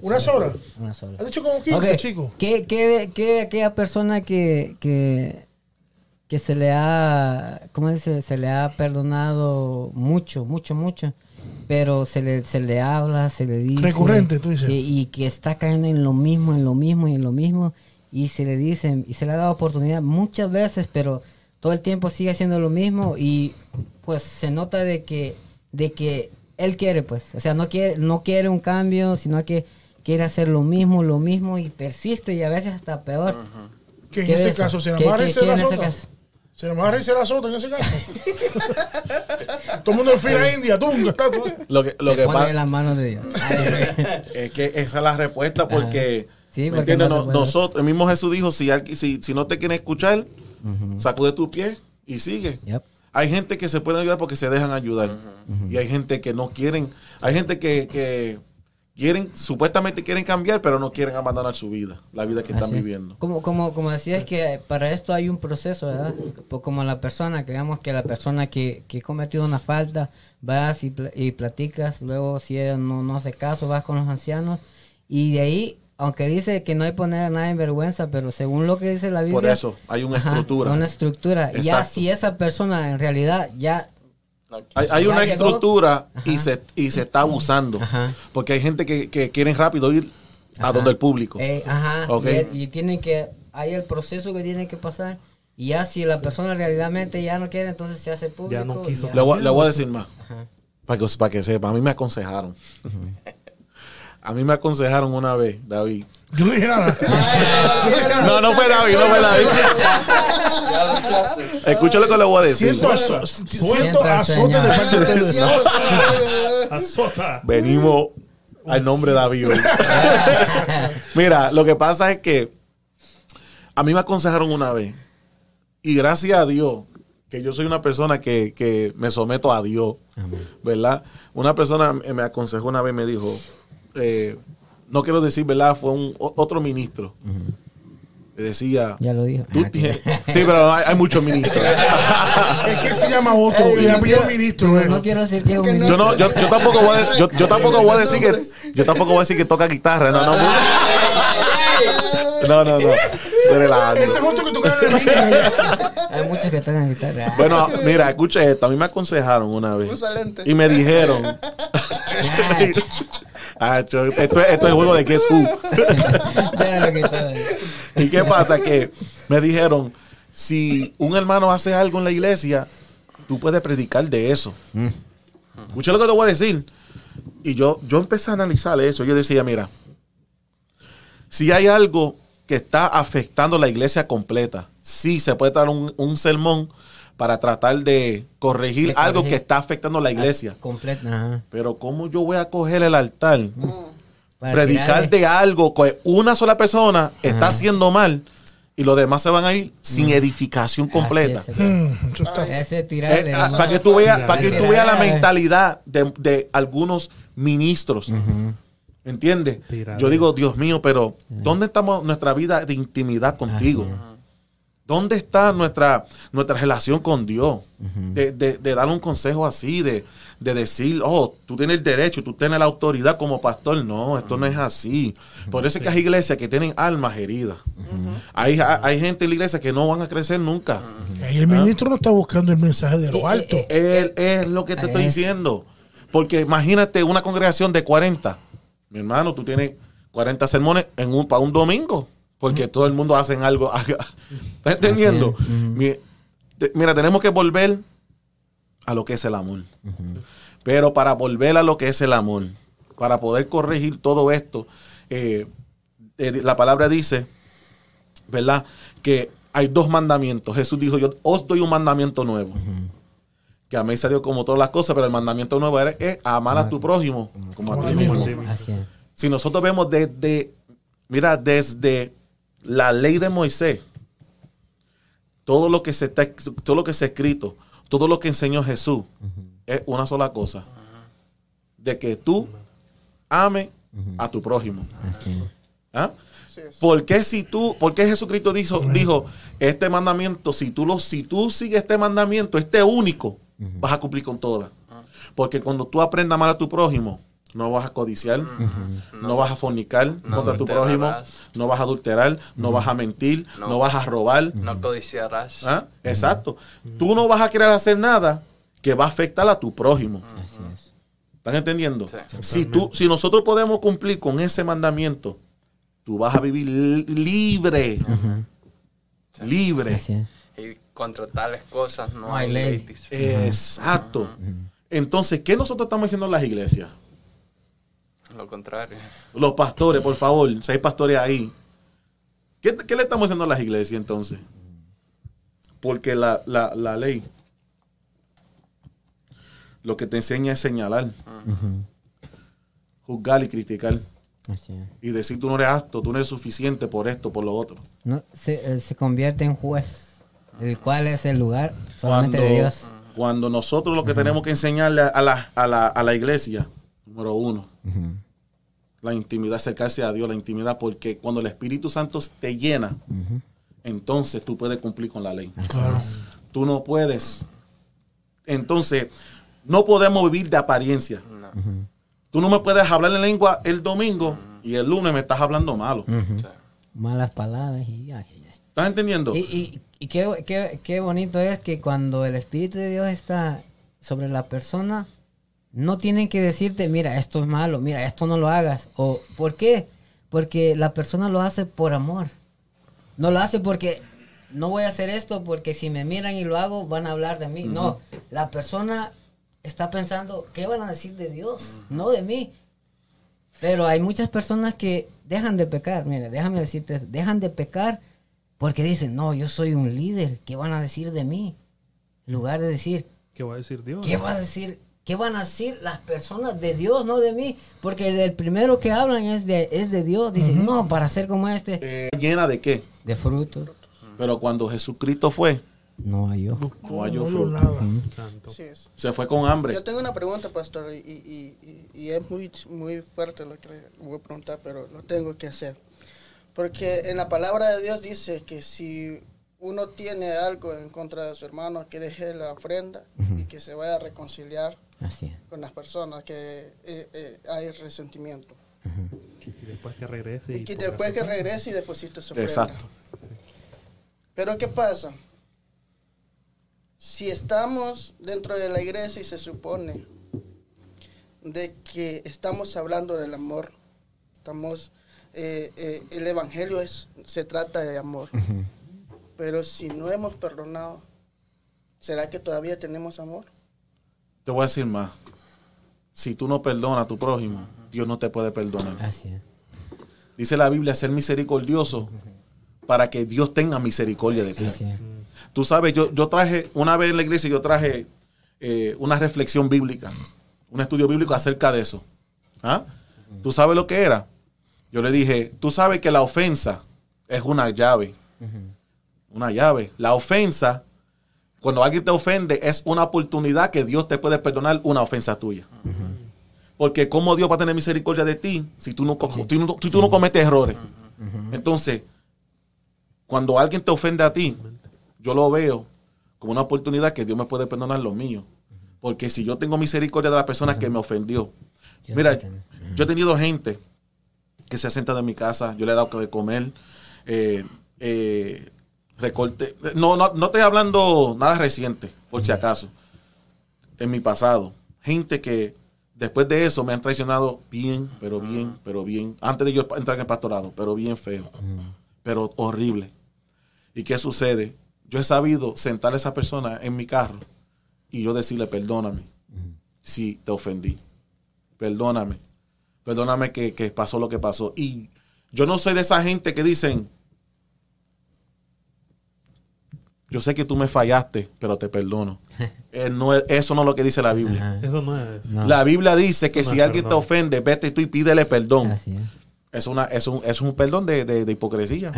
Una sola. Una sola. Has dicho como 15, Ok, chico. ¿Qué, qué, qué aquella persona que, que, que se le ha, ¿cómo dice? Se le ha perdonado mucho, mucho, mucho, pero se le, se le habla, se le dice. Recurrente, tú dices. que- y que está cayendo en lo mismo, en lo mismo y en lo mismo, y se le dicen, y se le ha dado oportunidad muchas veces, pero todo el tiempo sigue haciendo lo mismo y pues se nota de que, de que él quiere, pues, o sea, no quiere, no quiere un cambio, sino que quiere hacer lo mismo, lo mismo y persiste y a veces hasta peor. Que en ¿Qué ese de eso? caso se ¿Qué- qué- qué en ese caso? Se amarra y se la azota en ese caso. Todo el mundo en fila india, tú, está tú. Lo que, lo Se que pone pasa en las manos de Dios. es que esa es la respuesta porque, Sí, ¿me porque entiendes? no se No- puede. nosotros, el mismo Jesús dijo, si, alguien- si, si no te quieren escuchar, sacude tu pie y sigue. Yep. Hay gente que se pueden ayudar porque se dejan ayudar. Y hay gente que no quieren. Hay gente que, que, quieren, supuestamente quieren cambiar, pero no quieren abandonar su vida, la vida que están viviendo. Como, como, como decías que para esto hay un proceso, ¿verdad? Pues como la persona, que digamos que la persona que, que cometió una falta, vas y, pl- y platicas, luego si ella no, no hace caso, vas con los ancianos y de ahí, aunque dice que no hay poner a nadie en vergüenza, pero según lo que dice la Biblia... Por eso, hay una Ajá, estructura. Una estructura. Ya Exacto. si esa persona en realidad ya... Hay, hay Ya una llegó. estructura y se, y se está abusando. Ajá. Porque hay gente que, que quieren rápido ir a donde el público. Eh, ajá. Ok. Y, y tienen que, hay el proceso que tiene que pasar. Y ya si la persona realmente ya no quiere, entonces se hace público. Ya no quiso. y Le voy, le voy a decir más. Para que, para que sepa. A mí me aconsejaron. A mí me aconsejaron una vez, David. Yo no dije nada. No, no fue David, no fue David. Escucha lo que le voy a decir. Siento, azo- siento Siento al azote de parte de ustedes. Azota. Venimos al nombre de David. hoy. Mira, lo que pasa es que a mí me aconsejaron una vez. Y gracias a Dios, que yo soy una persona que, que me someto a Dios, ¿verdad? Una persona me me aconsejó una vez, me dijo, eh, no quiero decir, ¿verdad? Fue un, otro ministro. Me decía, Ya lo dijo. tú tienes- sí, pero hay, hay muchos ministros. Es que se llama otro. Ey, Y no apellido ministro. no, quiero decir que es un Yo no, yo, yo tampoco voy a, yo, yo tampoco voy a decir que yo tampoco voy a decir que toca guitarra, no, no. No, no, no. Ese es otro que toca. Hay muchos que tocan guitarra. Bueno, mira, escucha esto. A mí me aconsejaron una vez. Y me dijeron. Ah, esto, es- esto es juego de Guess Who. Ya lo que está- ¿Y qué pasa? Que me dijeron, si un hermano hace algo en la iglesia, tú puedes predicar de eso. Mm. Escucha lo que te voy a decir. Y yo, yo empecé a analizar eso. Yo decía, mira, si hay algo que está afectando la iglesia completa, sí se puede dar un, un sermón para tratar de corregir De algo corregir. que está afectando la iglesia. Completa. Ajá. Pero ¿cómo yo voy a coger el altar, Para predicar tirarle- de algo que una sola persona está haciendo mal y los demás se van a ir sin edificación completa? Es. Mm, Eh, ah, ¿no? para que tú veas, para que tú veas la mentalidad de, de algunos ministros. Ujú. ¿Entiendes? Yo digo, Dios mío, pero ¿dónde estamos nuestra vida de intimidad contigo? ¿Dónde está nuestra, nuestra relación con Dios? de, de- de dar un consejo así, de, de decir, oh, tú tienes el derecho, tú tienes la autoridad como pastor. No, esto no es así. Por eso es que hay iglesias que tienen almas heridas. hay, hay gente en la iglesia que no van a crecer nunca. Ahí el ministro no está buscando el mensaje de lo alto. Eh, eh, Él es lo que te estoy Es. diciendo. Porque imagínate una congregación de 40. Mi hermano, tú tienes 40 sermones en un, para un domingo. Porque todo el mundo hace algo. ¿Estás entendiendo? Mira, tenemos que volver a lo que es el amor. Pero para volver a lo que es el amor, para poder corregir todo esto, eh, eh, la palabra dice, ¿verdad? Que hay dos mandamientos. Jesús dijo, yo os doy un mandamiento nuevo. Que améis a Dios como todas las cosas, pero el mandamiento nuevo es, es amar a tu prójimo como a ti Como a ti mismo. Si nosotros vemos desde, mira, desde la ley de Moisés, todo lo que se está, todo lo que se ha escrito, todo lo que enseñó Jesús, es una sola cosa. De que tú ames a tu prójimo. ¿Ah? ¿Por qué si tú, por qué Jesucristo dijo, dijo este mandamiento, si tú lo, si tú sigues este mandamiento, este único, vas a cumplir con todas? Porque cuando tú aprendas a amar a tu prójimo, no vas a codiciar, no, vas a fornicar No contra tu prójimo, no vas a adulterar, no vas a mentir, no, No. vas a robar. No codiciarás. ¿Ah? Exacto. Tú no vas a querer hacer nada que va a afectar a tu prójimo. Así es. ¿Están entendiendo? Sí. Si, tú, si nosotros podemos cumplir con ese mandamiento, tú vas a vivir li- libre. Libre. Y contra tales cosas no, No hay ley. Exacto. Entonces, ¿qué nosotros estamos haciendo en las iglesias? Lo contrario. Los pastores, por favor, si hay pastores ahí. ¿Qué, qué le estamos haciendo a las iglesias entonces? Porque la, la- la ley lo que te enseña es señalar, juzgar y criticar. Así es. Y decir tú no eres apto, tú no eres suficiente por esto, por lo otro. No, se, eh, se convierte en juez, el cual es el lugar solamente Cuando, de Dios. cuando nosotros lo que tenemos que enseñarle a la, a la, a la iglesia, número uno. La intimidad, acercarse a Dios, la intimidad, porque cuando el Espíritu Santo te llena, entonces tú puedes cumplir con la ley. Claro. Tú no puedes. Entonces, no podemos vivir de apariencia. Tú no me puedes hablar en lengua el domingo y el lunes me estás hablando malo. Malas palabras y. ¿Estás entendiendo? Y, y, y qué, qué- qué bonito es que cuando el Espíritu de Dios está sobre la persona, no tienen que decirte, mira, esto es malo, mira, esto no lo hagas. O, ¿Por qué? Porque la persona lo hace por amor. No lo hace porque no voy a hacer esto porque si me miran y lo hago van a hablar de mí. No, la persona está pensando, ¿qué van a decir de Dios? No de mí. Pero hay muchas personas que dejan de pecar, mira, déjame decirte eso, dejan de pecar porque dicen, no, yo soy un líder, ¿qué van a decir de mí? En lugar de decir, ¿Qué va a decir Dios? ¿qué va a decir? ¿Qué van a decir las personas de Dios, no de mí? Porque el, el primero que hablan es de, es de Dios. Dicen, no, para ser como este, Eh, ¿Llena de qué? de frutos, Pero cuando Jesucristo fue, no hay yo. no halló No, fruto. Se fue con hambre. Yo tengo una pregunta, pastor, y, y- y- y es muy, muy fuerte lo que le voy a preguntar, pero lo tengo que hacer. Porque en la palabra de Dios dice que si uno tiene algo en contra de su hermano, que deje la ofrenda y que se vaya a reconciliar Así es. con las personas, que eh, eh, hay resentimiento. Y después que regrese. Y que después su- que regrese y deposite su. Exacto. Pero ¿qué pasa? Si estamos dentro de la iglesia y se supone de que estamos hablando del amor, estamos, eh, eh, el evangelio es, se trata de amor. Pero si no hemos perdonado, ¿será que todavía tenemos amor? Te voy a decir más. Si tú no perdonas a tu prójimo, Dios no te puede perdonar. Así es. Dice la Biblia ser misericordioso para que Dios tenga misericordia de ti. Así es. Tú sabes, yo, yo traje, una vez en la iglesia, yo traje eh, una reflexión bíblica, un estudio bíblico acerca de eso. ¿Ah? ¿Tú sabes lo que era? Yo le dije, tú sabes que la ofensa es una llave. Una llave. La ofensa, cuando alguien te ofende, es una oportunidad que Dios te puede perdonar una ofensa tuya. Porque ¿cómo Dios va a tener misericordia de ti si tú no, co- tú no- si tú no cometes errores? Entonces, cuando alguien te ofende a ti, yo lo veo como una oportunidad que Dios me puede perdonar lo mío. Porque si yo tengo misericordia de la persona que me ofendió, mira, yo he tenido gente que se sienta en mi casa, yo le he dado de comer, eh, eh, recorte. No, no, no estoy hablando nada reciente, por si acaso. En mi pasado, gente que después de eso me han traicionado bien, pero bien, pero bien. Antes de yo entrar en el pastorado, pero bien feo, pero horrible. ¿Y qué sucede? Yo he sabido sentar a esa persona en mi carro y yo decirle, perdóname si te ofendí. Perdóname. Perdóname que, que pasó lo que pasó. Y yo no soy de esa gente que dicen, yo sé que tú me fallaste, pero te perdono. Eh, no es- eso no es lo que dice la Biblia. Eso no es. No. La Biblia dice que no si alguien te ofende, vete tú y pídele perdón. Así es. Es, una, es, un, es un perdón de, de- de hipocresía.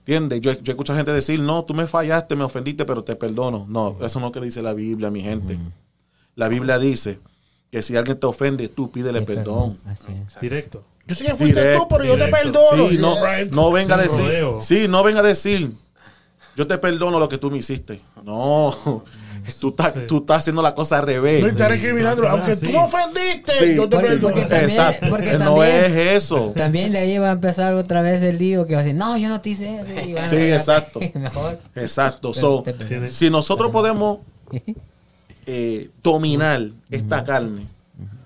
¿Entiendes? Yo, yo escucho gente decir, no, tú me fallaste, me ofendiste, pero te perdono. No, eso no es lo que dice la Biblia, mi gente. La Biblia dice que si alguien te ofende, tú pídele De perdón. Así es. Directo. Yo sé que fuiste Directo, tú, pero yo te perdono. Sí, no, Right. no venga a decir. rodeo. Sí, no venga a decir. Yo te perdono lo que tú me hiciste. No. Tú estás, Sí. tú estás haciendo la cosa al No revés. estás recriminando. Ah, Aunque sí. tú me ofendiste, Sí. yo te Porque- perdono. porque también- Exacto. porque no también- es eso. También de ahí va a empezar otra vez el lío que va a decir, no, yo no te hice eso. y Sí, exacto. Mejor. Exacto. So, si nosotros podemos eh, dominar esta carne,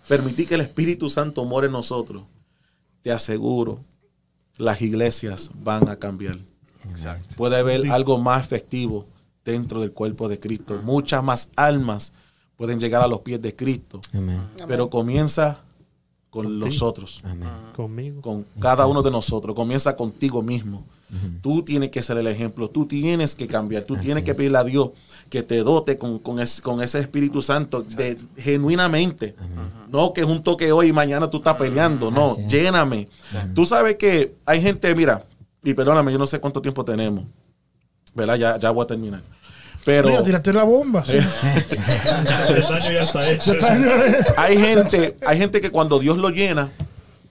permitir que el Espíritu Santo more en nosotros, te aseguro, las iglesias van a cambiar. Exacto. Puede haber algo más efectivo dentro del cuerpo de Cristo. Muchas más almas pueden llegar a los pies de Cristo, Amén. pero comienza con Contigo. nosotros, Amén. Conmigo. con cada uno de nosotros. Comienza contigo mismo. Tú tienes que ser el ejemplo, tú tienes que cambiar, tú Así tienes que pedirle a Dios que te dote con, con, es- con ese Espíritu Santo de, genuinamente. No que es un toque hoy y mañana tú estás peleando, no, lléname. Tú sabes que hay gente, mira, y perdóname, yo no sé cuánto tiempo tenemos, ¿verdad? Ya, ya voy a terminar. Pero Mira, tiraste la bomba. sí. El daño ya está hecho. hay gente, hay gente que cuando Dios lo llena,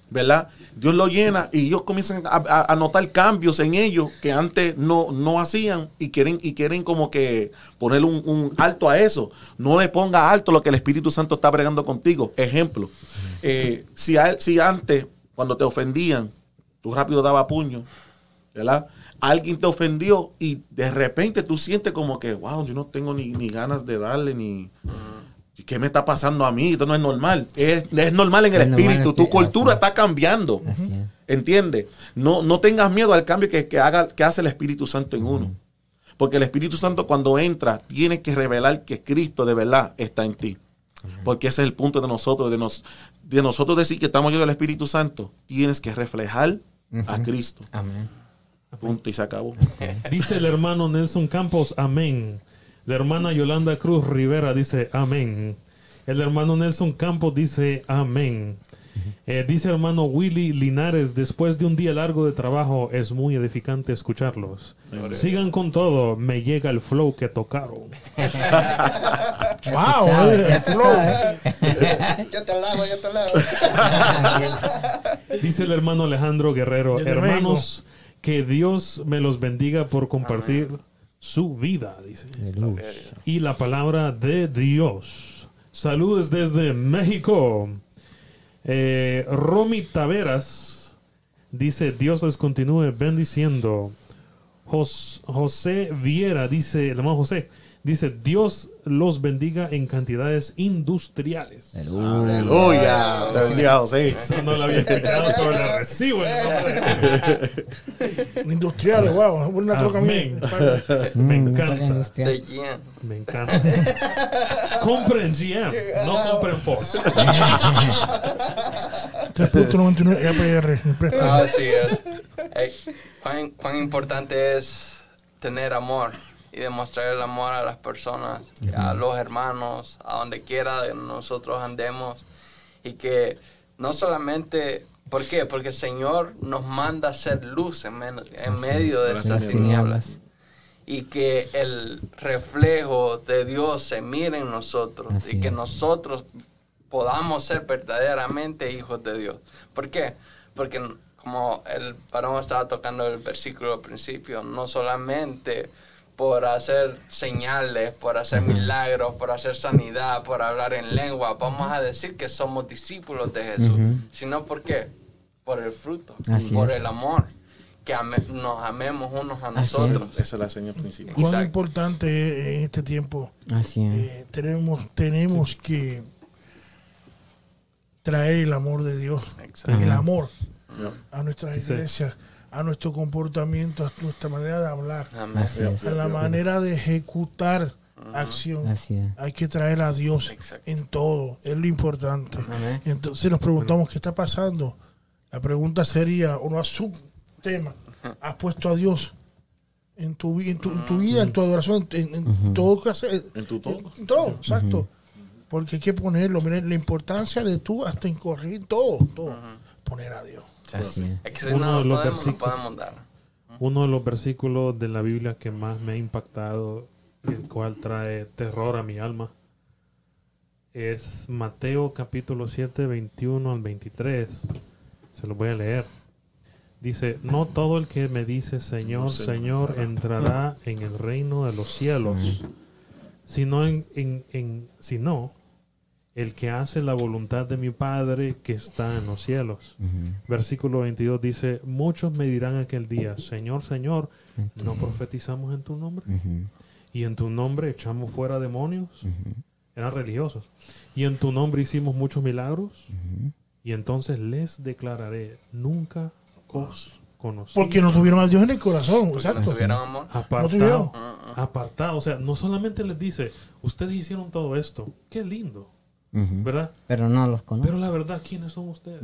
¿verdad? Dios lo llena y ellos comienzan a, a- a notar cambios en ellos que antes no, no hacían y quieren, y quieren como que poner un, un alto a eso. No le ponga alto lo que el Espíritu Santo está bregando contigo. Ejemplo, eh, si, a si antes, cuando te ofendían, tú rápido daba puño, ¿verdad? Alguien te ofendió y de repente tú sientes como que, wow, yo no tengo ni, ni ganas de darle, ni... ¿Qué me está pasando a mí? Esto no es normal. Es, es normal en el Es espíritu. Tu cultura está cambiando. ¿Entiendes? No, no tengas miedo al cambio que, que haga, que hace el Espíritu Santo en uno. Porque el Espíritu Santo cuando entra tiene que revelar que Cristo de verdad está en ti. Porque ese es el punto de nosotros, de, nos, de nosotros decir que estamos llenos del Espíritu Santo. Tienes que reflejar a Cristo. Amén. Punto y se acabó. Dice el hermano Nelson Campos, amén. La hermana Yolanda Cruz Rivera dice, amén. El hermano Nelson Campos dice, amén. Eh, dice hermano Willy Linares, después de un día largo de trabajo, es muy edificante escucharlos. Sigan con todo, me llega el flow que tocaron. Wow, sabes, eh, flow. Yo te lavo, yo te lavo. Dice el hermano Alejandro Guerrero, hermanos, que Dios me los bendiga por compartir su vida, dice. Aleluya. y la palabra de Dios. Saludos desde México. Eh, Romy Taveras dice, Dios les continúe bendiciendo. Jos- José Viera dice, el hermano José, dice, Dios los bendiga en cantidades industriales. Aleluya. Te bendiga, José. Eso no lo había escuchado, pero le recibo Industriales, wow. Una troca mía. Amén. Me Mm, encanta. Me encanta. compren GM, no compren Ford. 3.99 APR. me. Así es. Ey, cuán, cuán importante es tener amor y demostrar el amor a las personas, a los hermanos, a donde quiera de nosotros andemos. Y que no solamente, ¿por qué? Porque el Señor nos manda a ser luz en, en medio de Gracias estas tinieblas. Y que el reflejo de Dios se mire en nosotros Así y que es. nosotros podamos ser verdaderamente hijos de Dios. ¿Por qué? Porque como el varón estaba tocando el versículo al principio, no solamente por hacer señales, por hacer milagros, por hacer sanidad, por hablar en lengua, vamos a decir que somos discípulos de Jesús, Ujú. sino por qué? Por el fruto, Así por es. el amor, que ame- nos amemos unos a Así es. nosotros. Esa es la señal principal. Cuán Exacto. importante es en este tiempo. Así es. Eh, tenemos tenemos que traer el amor de Dios, Exacto. el amor a nuestras Sí. A nuestro comportamiento, a nuestra manera de hablar, a la manera de ejecutar acción. Hay que traer a Dios Exacto. en todo, es lo importante. Amén. Entonces nos preguntamos qué está pasando. La pregunta sería, uno subtema, ¿has puesto a Dios en tu, vi- en tu, en tu vida, en tu adoración, en, en todo que haces? En tu todo. En todo, exacto. Porque hay que ponerlo, miren, la importancia de tú hasta en corregir todo, todo. Poner a Dios. Así es. Es que si Uno no de los podemos, no versículos- podemos dar. Uno de los versículos de la Biblia que más me ha impactado, y el cual trae terror a mi alma, es Mateo capítulo 7, 21 al 23. Se lo voy a leer. Dice, no todo el que me dice Señor, Señor, entrará en el reino de los cielos, sino, en, en- en- sino el que hace la voluntad de mi Padre que está en los cielos. Versículo 22 dice, muchos me dirán aquel día, Señor, Señor, ¿no profetizamos en tu nombre? Ujú. Y en tu nombre echamos fuera demonios. Eran religiosos. Y en tu nombre hicimos muchos milagros. Y entonces les declararé, nunca os conocí. Porque no tuvieron a Dios en el corazón, Porque no exacto. tuvieron amor. Apartado. tuvieron. apartado. O sea, no solamente les dice, ustedes hicieron todo esto. Qué lindo. Pero no los conozco. Pero la verdad, ¿quiénes son ustedes?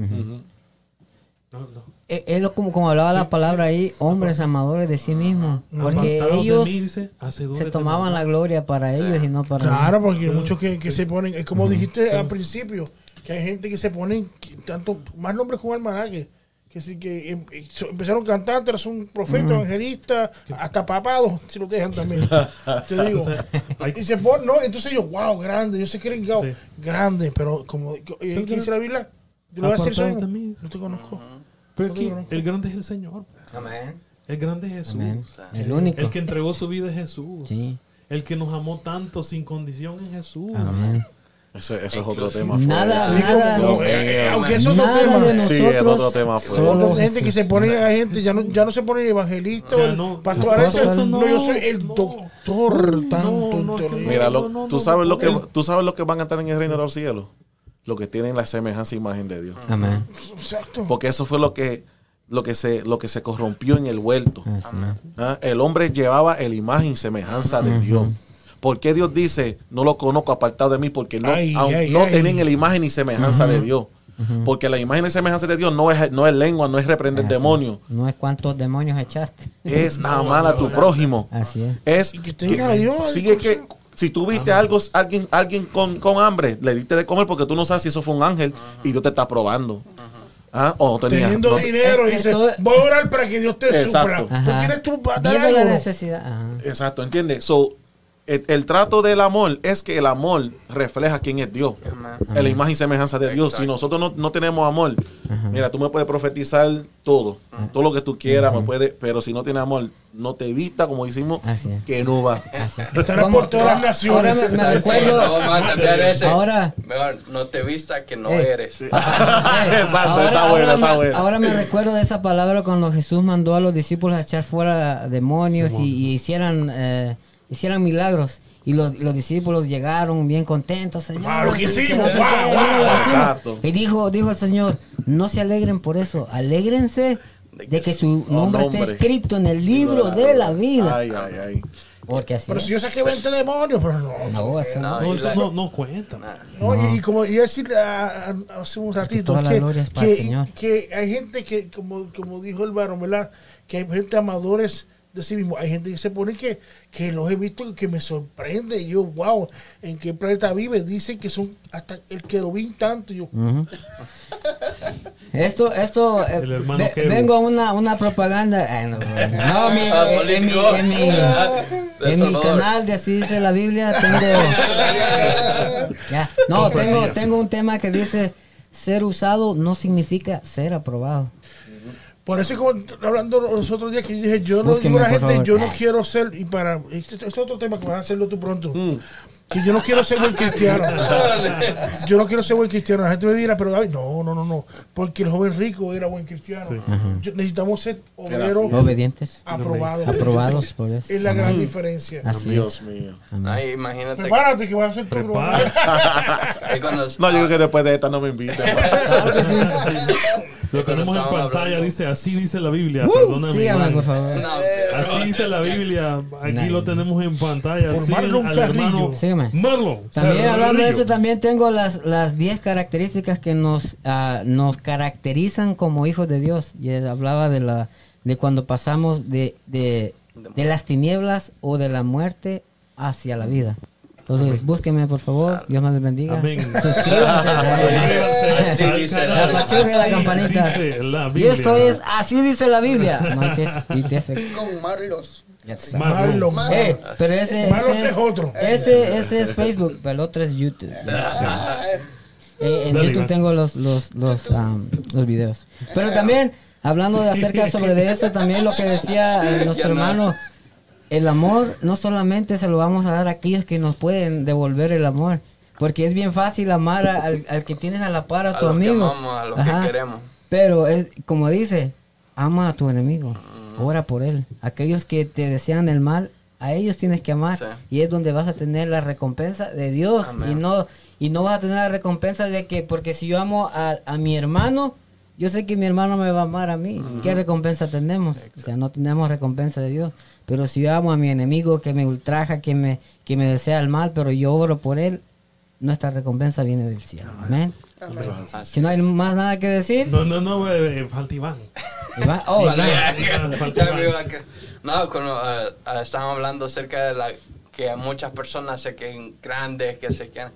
No, no. Eh, Es lo como, como hablaba la palabra ahí, hombres amadores de sí mismos. Porque Apartados ellos mí, dice, se tomaban la gloria para ellos y no para Claro, porque muchos que, que se ponen, es como dijiste al principio, que hay gente que se ponen tanto más nombres con almanaque. Que sí que em- so- empezaron cantantes, son profetas, evangelistas, hasta papados, si lo dejan también. Te digo. Y se ponen, no, entonces ellos, wow, grande, ellos se creen wow, Sí. grande, pero como ¿qué dice la Biblia, Yo le voy a mí. No te conozco. Pero No te aquí, conozco. el grande es el Señor. Amén. El grande es Jesús. Amén. El único. El que entregó su vida es Jesús. Sí. El que nos amó tanto sin condición es Jesús. Amén. Eso, eso es otro tema. Nada, fuerte. nada. No, eh, aunque es otro Nada tema. de Sí, es otro tema gente que se pone, hay gente, ya no, ya no se pone evangelista, el no. pastor, No, ahora dice, eso no, no, yo soy el no. doctor tanto. Mira, lo- No, no, tú sabes lo que tú sabes lo que van a estar en el reino de los cielos, lo que tienen la semejanza e imagen de Dios. Amén. Exacto. Porque eso fue lo que lo que se lo que se corrompió en el huerto. ¿Ah? El hombre llevaba el imagen y semejanza de Dios. ¿Por qué Dios dice, no lo conozco apartado de mí? Porque no, Ay, aun- ay, no ay. tienen la imagen y semejanza de Dios. Porque la imagen y semejanza de Dios no es, no es lengua, no es reprender Así demonios. es. No es cuántos demonios echaste. Es amar a tu prójimo. Así es. Es Y que tenga a Dios, sigue que si tú viste algo, alguien, alguien con, con hambre, le diste de comer porque tú no sabes si eso fue un ángel y Dios te está probando. ¿Ah? O no tenía- Teniendo no- dinero, dice, todo- voy a orar para que Dios te Exacto. supla. Ajá. ¿Tú tienes tu vas a dar Viendo la necesidad. Ajá. Exacto, ¿entiendes? So, el, el trato del amor es que el amor refleja quién es Dios. La imagen y semejanza de Dios. Si nosotros no, no tenemos amor, mira, tú me puedes profetizar todo, todo lo que tú quieras, me puedes, pero si no tienes amor, no te vista, como decimos, es. que no va. Así es. Estará ¿Cómo? por todas las naciones. Ahora me, recuerdo. no, vamos a cambiar ese. Ahora. Mejor, no te vista que no Eh. eres. Exacto, Ahora- está ahora bueno, está me- bueno. Ahora me recuerdo de esa palabra cuando Jesús mandó a los discípulos a echar fuera demonios y, y hicieran eh, hicieran milagros. Y los, los discípulos llegaron bien contentos, Señor. Claro que no lo hicimos. Exacto. Y dijo, dijo el Señor, no se alegren por eso, alégrense de que su nombre esté nombre. escrito en el libro de la vida. Ay, ay, ay. Porque así Pero es. si yo saqué 20 demonios, pero no. No, eso no. No, No, eso no, no cuenta. No, Y, y como iba a decir ah, ah, hace un ratito, toda la que, gloria es para el que- Señor. que hay gente que, como, como dijo el varón, ¿verdad? Que hay gente amadores de sí mismo. Hay gente que se pone que, que los he visto y que me sorprende. Y yo, wow, ¿en qué planeta vive? Dicen que son hasta el querubín tanto. Y yo. Esto, esto, eh, ve- vengo a una, una propaganda. No, no, mi- eh, en mi, en mi, en mi canal de así dice la Biblia tengo, ya, no, tengo, tengo un tema que dice ser usado no significa ser aprobado. Por eso, como hablando los otros días que yo dije, yo no digo a la gente, favor. yo no quiero ser, y para, este, este es otro tema que vas a hacerlo tú pronto, que yo no quiero ser buen cristiano. yo no quiero ser buen cristiano. La gente me dirá, pero David, no, no, no, no, porque el joven rico era buen cristiano. Yo- necesitamos ser obreros Obedientes, aprobados. aprobados por eso. Es la gran diferencia. Así Dios es. mío. Ay, imagínate. Prepárate que vas a ser tu No, yo creo que después de esta no me inviten. Lo tenemos en pantalla, hablando. dice, así dice la Biblia. Uh, Perdóname. por favor. No, Así dice la Biblia. Aquí lo tenemos en pantalla. Por Marlon Carrillo. También hablando de Carrillo. eso, también tengo las las 10 características que nos ah, nos caracterizan como hijos de Dios. Y él hablaba de la de cuando pasamos de, de, de las tinieblas o de la muerte hacia la vida. Entonces, búsquenme por favor, Dios les bendiga. Amén. Suscríbanse. Así dice canal. la- la Así campanita. dice la Y Biblia. esto es, así dice la Biblia. No hay que y te fe- Con Marlos. Marlon. Marlon. Eh, pero ese, ese es otro. Ese, ese es Facebook, pero el otro es YouTube. Eh, en Dale, YouTube tengo los, los, los, um, los videos. Pero también, hablando de acerca sobre de eso, también lo que decía eh, nuestro hermano, el amor no solamente se lo vamos a dar a aquellos que nos pueden devolver el amor. Porque es bien fácil amar a- al, al que tienes a la par, a A tu los que amigo. amamos, a los que Ajá. queremos. Pero es como dice, ama a tu enemigo, ora por él. Aquellos que te desean el mal, a ellos tienes que amar Sí. y es donde vas a tener la recompensa de Dios Amén. y no y no vas a tener la recompensa de que porque si yo amo a, a mi hermano, yo sé que mi hermano me va a amar a mí. ¿Qué recompensa tenemos? O sea, no tenemos recompensa de Dios. Pero si yo amo a mi enemigo que me ultraja, que me que me desea el mal, pero yo oro por él, nuestra recompensa viene del cielo. Amén. Si no hay más nada que decir, No, no, no, eh, eh, falta Iván. Iván- oh, Iván. No, cuando estaban hablando acerca de la que muchas personas se queden grandes, que se queden.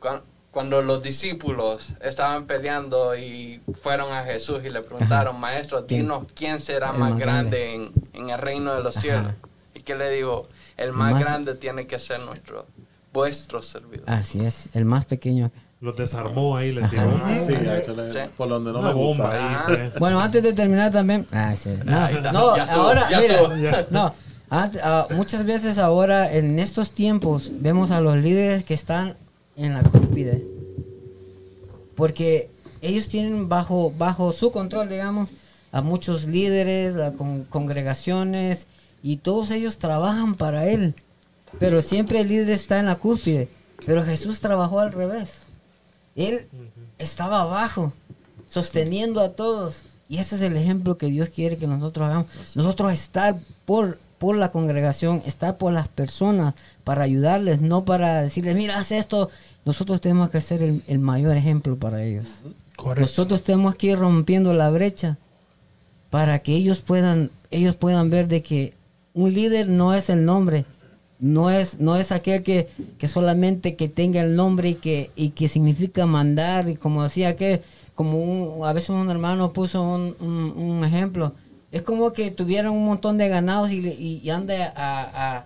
Cuando, cuando los discípulos estaban peleando y fueron a Jesús y le preguntaron, maestro, ¿Quién? dinos quién será El más más grande en, en el reino de los Ajá. cielos. Y que le dijo, el más, más- grande tiene que ser nuestro, vuestro servidor. Así es, el más pequeño. acá. Los desarmó ahí, les tiró Sí, Sí. por donde no una me bomba gusta. ahí. eh. Bueno, antes de terminar también. Ah, sí. No, no, Ya ahora, ya mira, estuvo. no. ah, muchas veces ahora, en estos tiempos, vemos a los líderes que están en la cúspide. Porque ellos tienen bajo, bajo su control, digamos, a muchos líderes, a con- congregaciones, y todos ellos trabajan para él. Pero siempre el líder está en la cúspide. Pero Jesús trabajó al revés. Él estaba abajo, sosteniendo a todos. Y ese es el ejemplo que Dios quiere que nosotros hagamos. Nosotros estar por, por la congregación, estar por las personas para ayudarles, no para decirles, mira, haz esto. Nosotros tenemos que ser el, el mayor ejemplo para ellos. Correcto. Nosotros tenemos que ir rompiendo la brecha para que ellos puedan, ellos puedan ver de que un líder no es el nombre, no es, no es aquel que, que solamente que tenga el nombre y que, y que significa mandar, y como decía que, como un- a veces un hermano puso un, un- un ejemplo, es como que tuvieran un montón de ganados y, le- y, y anda a, a-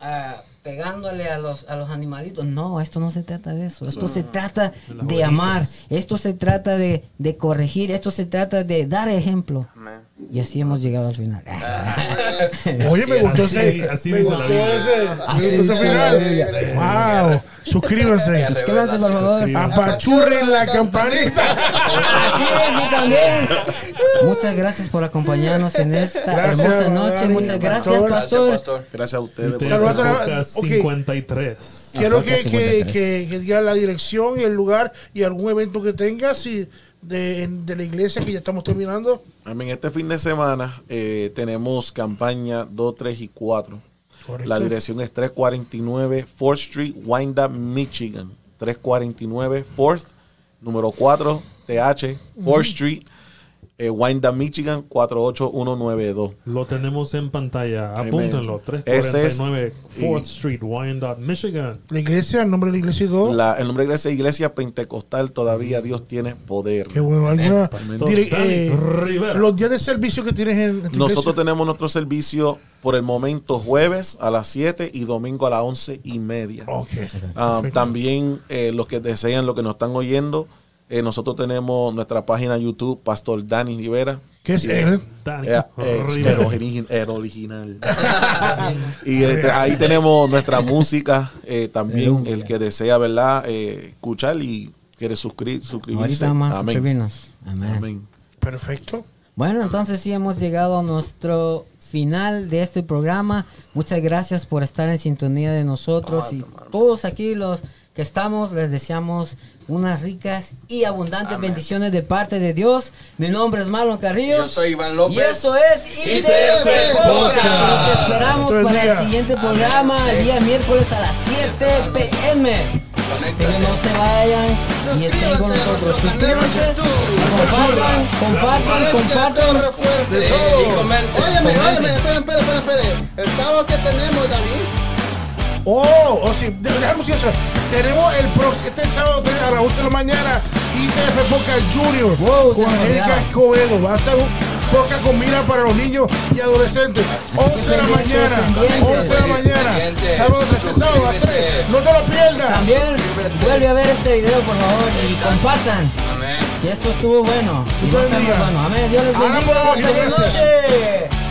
a pegándole a los, a los animalitos. No, esto no se trata de eso. Esto se trata las de amar. Esto se trata de, de corregir. Esto se trata de dar ejemplo. Amén. Y así hemos llegado al final. Oye, me gustó Así- ese. así dice la Biblia. Wow. Suscríbanse. Suscríbanse, por favor. Apachurren la campanita. Así es, y también. Muchas gracias por acompañarnos en esta Gracias, hermosa noche. Muchas gracias, pastor. Gracias, pastor. Gracias a ustedes. ok. 53. Quiero Podcast que, que, 53. que, que diga la dirección y el lugar y algún evento que tengas y de, de la iglesia que ya estamos terminando. Amén. Este fin de semana eh, tenemos campaña 2, 3 y 4. Correcto. La dirección es 349 4th Street, Wyandotte, Michigan. 349 4th, número 4, TH, 4th Street, eh, Wyandotte, Michigan, 48192. Lo tenemos en pantalla. Apúntenlo. Ese es- 349 4th Street, Wyandotte, Michigan. La iglesia, el nombre de la iglesia. La- el nombre de la iglesia, iglesia pentecostal, todavía Dios tiene poder. Qué bueno. ¿Alguna, dire- eh, los días de servicio que tienes en, en tu Nosotros iglesia. tenemos nuestro servicio por el momento jueves a las 7 y domingo a las 11 y media. Ok. Ah, también eh, los que desean, los que nos están oyendo, eh, nosotros tenemos nuestra página YouTube, Pastor Dani Rivera. ¿Qué es él? Dani Eh, eh, Rivera. el, el original. y este, ahí tenemos nuestra música, eh, también el que desea, ¿verdad? Eh, escuchar y quiere suscri- suscribirse. Ahorita más Amén. suscribirnos. Amén. Amén. Perfecto. Bueno, entonces sí hemos llegado a nuestro final de este programa. Muchas gracias por estar en sintonía de nosotros y todos aquí los que estamos les deseamos unas ricas y abundantes Amén. bendiciones de parte de Dios. Mi nombre es Marlon Carrillo. Yo soy Iván López. Y eso es IDF Podcast. Esperamos para día. el siguiente programa el día miércoles a las 7 pm. Así que no se vayan y estén con nosotros. Suscríbanse, compartan, compartan, compartan. De todo. y comenten. Óyeme, óyeme, esperen, esperen, esperen, esperen. El sábado que tenemos, David. Oh, oh sí, de- dejamos eso. Tenemos el próximo, este sábado a las 11 de la mañana, ITF Podcast Junior Wow, con Angélica. Escobedo. Va a estar podcast con mira para los niños y adolescentes. 11 de la mañana, pendientes. 11 de la mañana, sábado, este sábado a las 3. No te lo pierdas. También vuelve a ver este video, por favor, y compartan. Amén. Que esto estuvo bueno. Y bueno. Amén. Dios les bendiga. podemos ir, Feliz gracias. noche.